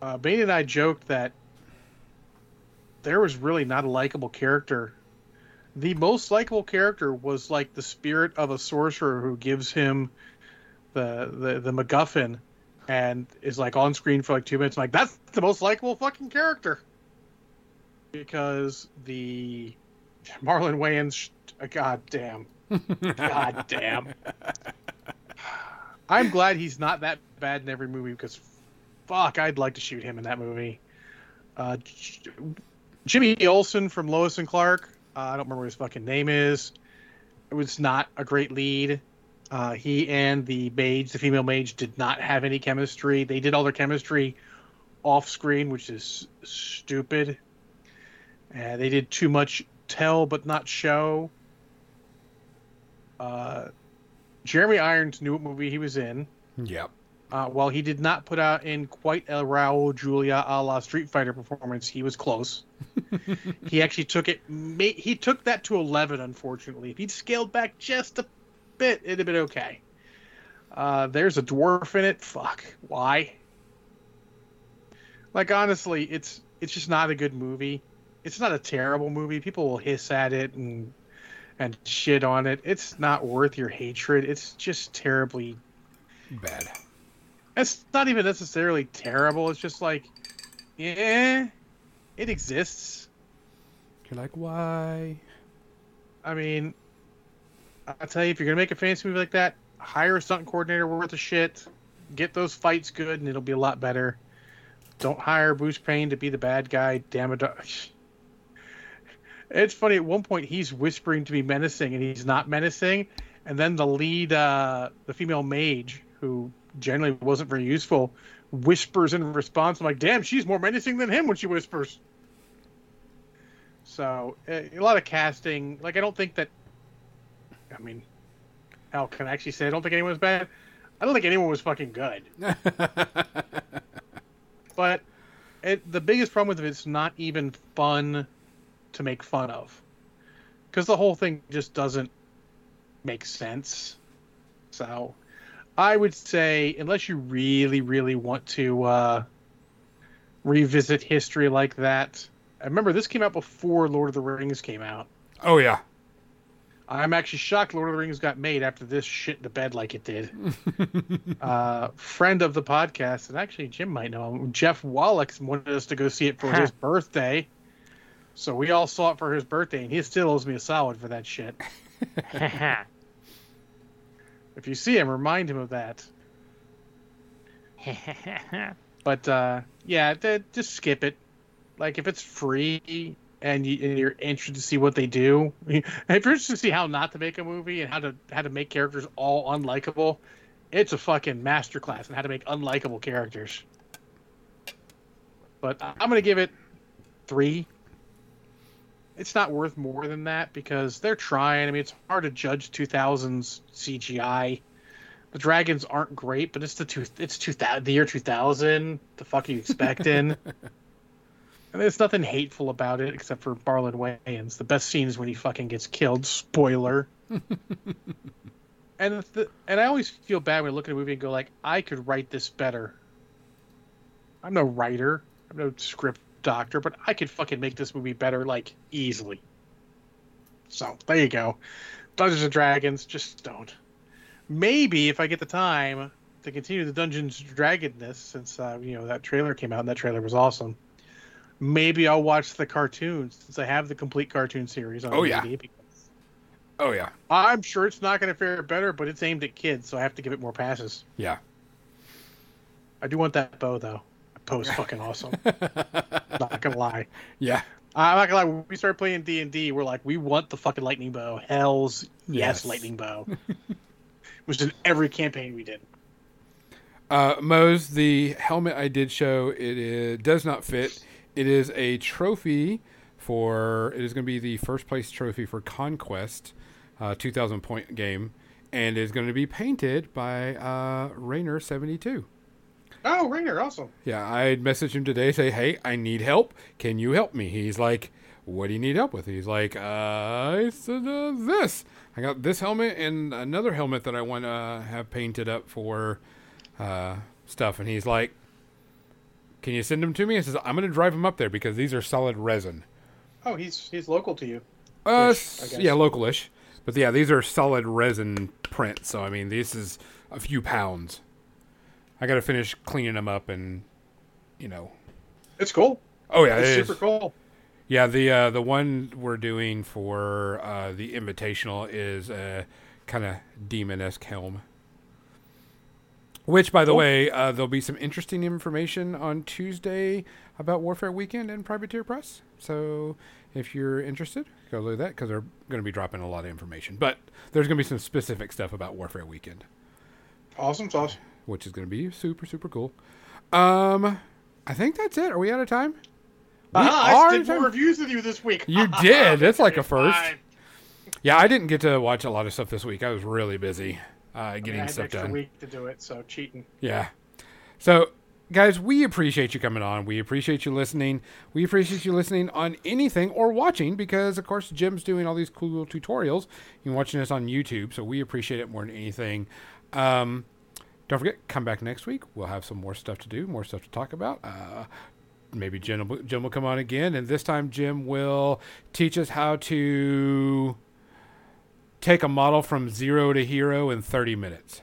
Speaker 2: uh, Bane and I joked that there was really not a likable character. The most likable character was like the spirit of a sorcerer who gives him the the, the MacGuffin and is like on screen for like two minutes. I'm like, that's the most likable fucking character. Because the Marlon Wayans, sh- god damn, god damn. I'm glad he's not that bad in every movie because, fuck, I'd like to shoot him in that movie. Uh, Jimmy Olsen from Lois and Clark. Uh, I don't remember what his fucking name is. It was not a great lead. Uh, he and the mage, the female mage, did not have any chemistry. They did all their chemistry off screen, which is stupid. Uh, they did too much tell but not show. Uh, Jeremy Irons knew what movie he was in.
Speaker 1: Yep.
Speaker 2: Uh, while he did not put out in quite a Raul Julia a la Street Fighter performance, he was close. he actually took it. He took that to eleven. Unfortunately, if he'd scaled back just a bit, it'd have been okay. Uh, there's a dwarf in it. Fuck. Why? Like honestly, it's it's just not a good movie. It's not a terrible movie. People will hiss at it and and shit on it. It's not worth your hatred. It's just terribly
Speaker 1: Bad.
Speaker 2: it's not even necessarily terrible. It's just like, yeah, it exists.
Speaker 1: You're like, why?
Speaker 2: I mean, I tell you, if you're gonna make a fantasy movie like that, hire a stunt coordinator worth a shit, get those fights good, and it'll be a lot better. Don't hire Bruce Payne to be the bad guy. Damn it! It's funny. At one point, he's whispering to be menacing, and he's not menacing. And then the lead, uh, the female mage, who generally wasn't very useful, whispers in response. I'm like, damn, she's more menacing than him when she whispers. So a, a lot of casting. Like, I don't think that. I mean, hell, can I actually say I don't think anyone was bad? I don't think anyone was fucking good. But it, the biggest problem with it is it's not even fun to make fun of. Because the whole thing just doesn't make sense. So I would say, unless you really, really want to uh, revisit history like that. I remember this came out before Lord of the Rings came out.
Speaker 1: oh yeah.
Speaker 2: I'm actually shocked Lord of the Rings got made after this shit the bed like it did. uh, friend of the podcast, and actually Jim might know him, Jeff Wallach wanted us to go see it for his birthday. So we all saw it for his birthday, and he still owes me a solid for that shit. If you see him, remind him of that. But uh, yeah, just skip it. Like if it's free and, you, you're interested to see what they do, if you're interested to see how not to make a movie and how to how to make characters all unlikable, it's a fucking masterclass in how to make unlikable characters. But I'm gonna give it three. It's not worth more than that because they're trying. I mean, it's hard to judge 2000s CGI. The dragons aren't great, but it's the two. It's two thousand. The year 2000. The fuck are you expecting? and there's nothing hateful about it except for Marlon Wayans. The best scene is when he fucking gets killed. Spoiler. and the, and I always feel bad when I look at a movie and go like, I could write this better. I'm no writer. I'm no script doctor, but I could fucking make this movie better like easily. So there you go. Dungeons and Dragons, just don't. Maybe if I get the time to continue the Dungeons and Dragonness, since uh, you know that trailer came out and that trailer was awesome. Maybe I'll watch the cartoons since I have the complete cartoon series on
Speaker 1: Oh, yeah.
Speaker 2: DVD,
Speaker 1: Oh yeah.
Speaker 2: I'm sure it's not going to fare better, but it's aimed at kids, so I have to give it more passes.
Speaker 1: Yeah.
Speaker 2: I do want that bow though. That bow's fucking awesome. not gonna lie.
Speaker 1: Yeah.
Speaker 2: I'm not gonna lie. When we started playing D and D, we're like, we want the fucking lightning bow. Hell's yes,
Speaker 1: Yes.
Speaker 2: lightning bow. Which in every campaign we did.
Speaker 1: Uh, Mose, the helmet I did show, it does not fit. It is a trophy for. It is going to be the first place trophy for Conquest, uh, 2,000 point game, and is going to be painted by uh, Rainer 72.
Speaker 2: Oh, Rainer, awesome.
Speaker 1: Yeah, I messaged him today, say, "Hey, I need help. Can you help me?" He's like, "What do you need help with?" He's like, "Uh, it's, uh this. I got this helmet and another helmet that I want to have painted up for uh, stuff." And he's like, "Can you send them to me?" I says, "I'm going to drive them up there because these are solid resin."
Speaker 2: Oh, he's he's local to you.
Speaker 1: Uh,
Speaker 2: Ish, I
Speaker 1: s-
Speaker 2: guess.
Speaker 1: yeah, localish, but yeah, these are solid resin prints. So I mean, this is a few pounds. I got to finish cleaning them up and, you know.
Speaker 2: It's cool.
Speaker 1: Oh yeah,
Speaker 2: It's
Speaker 1: it is.
Speaker 2: super cool.
Speaker 1: Yeah, the uh, the one we're doing for uh, the invitational is a kind of demon esque helm. Which, by the
Speaker 2: Cool.
Speaker 1: way, uh, there'll be some interesting information on Tuesday about Warfare Weekend and Privateer Press. So if you're interested, go look at that because they're going to be dropping a lot of information. But there's going to be some specific stuff about Warfare Weekend,
Speaker 2: Awesome sauce.
Speaker 1: which is going to be super, super cool. Um, I think that's it. Are we out of time? We
Speaker 2: Uh,
Speaker 1: are
Speaker 2: I did more
Speaker 1: time.
Speaker 2: reviews with you this week.
Speaker 1: You did. That's like a first. Yeah, I didn't get to watch a lot of stuff this week. I was really busy uh,
Speaker 2: I
Speaker 1: getting
Speaker 2: had an extra
Speaker 1: done.
Speaker 2: week to do it, so cheating.
Speaker 1: Yeah. So, guys, we appreciate you coming on. We appreciate you listening. We appreciate you listening on anything or watching because, of course, Jim's doing all these cool tutorials. You're watching us on YouTube, so we appreciate it more than anything. Um, don't forget, come back next week. We'll have some more stuff to do, more stuff to talk about. Uh, maybe Jim will, Jim will come on again, and this time Jim will teach us how to take a model from zero to hero in 30 minutes.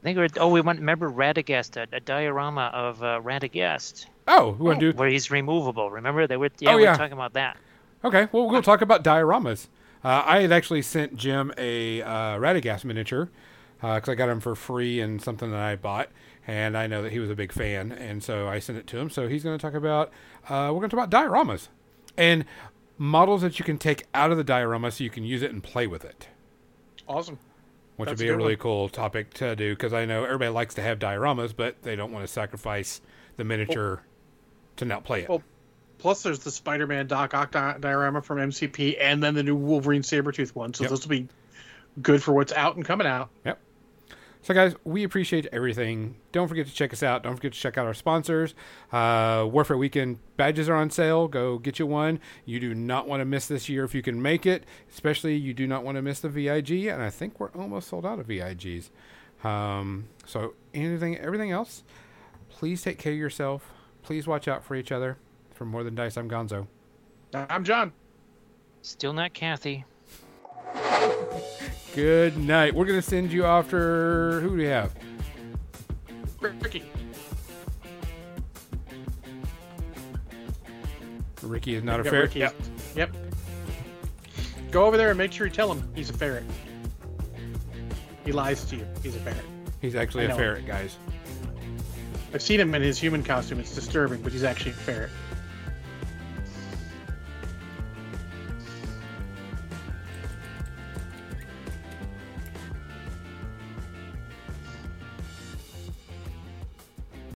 Speaker 3: I think we're, oh, we want, remember Radagast, a, a diorama of uh, Radagast,
Speaker 1: Oh, we want to do
Speaker 3: where he's removable. Remember? They were, yeah,
Speaker 1: Oh,
Speaker 3: we
Speaker 1: yeah.
Speaker 3: were talking about that.
Speaker 1: Okay, well, we'll talk about dioramas. Uh, I had actually sent Jim a uh, Radagast miniature because I got him for free and something that I bought, and I know that he was a big fan, and so I sent it to him. So he's going to talk about uh, we're going to talk about dioramas and models that you can take out of the diorama so you can use it and play with it,
Speaker 2: Awesome.
Speaker 1: which
Speaker 2: That's
Speaker 1: would be a really
Speaker 2: one.
Speaker 1: cool topic to do because I know everybody likes to have dioramas, but they don't want to sacrifice the miniature to not play it.
Speaker 2: Well, Plus, there's the Spider-Man Doc Ock diorama from MCP, and then the new Wolverine Sabretooth one. So
Speaker 1: Yep.
Speaker 2: this will be good for what's out and coming out.
Speaker 1: Yep. So, guys, we appreciate everything. Don't forget to check us out. Don't forget to check out our sponsors. Uh, Warfare Weekend badges are on sale. Go get you one. You do not want to miss this year if you can make it. Especially, you do not want to miss the VIG. And I think we're almost sold out of VIGs. Um, so, anything, everything else, please take care of yourself. Please watch out for each other. For more than dice, I'm Gonzo.
Speaker 2: I'm John.
Speaker 3: Still not Kathy.
Speaker 1: Good night. We're gonna send you after who do we have?
Speaker 2: Ricky.
Speaker 1: Ricky is not a ferret.
Speaker 2: Ricky.
Speaker 1: Yep.
Speaker 2: Yep. Go over there and make sure you tell him he's a ferret. He lies to you. He's a ferret.
Speaker 1: He's actually
Speaker 2: I
Speaker 1: a ferret, guys.
Speaker 2: I've seen him in his human costume. It's disturbing, but he's actually a ferret.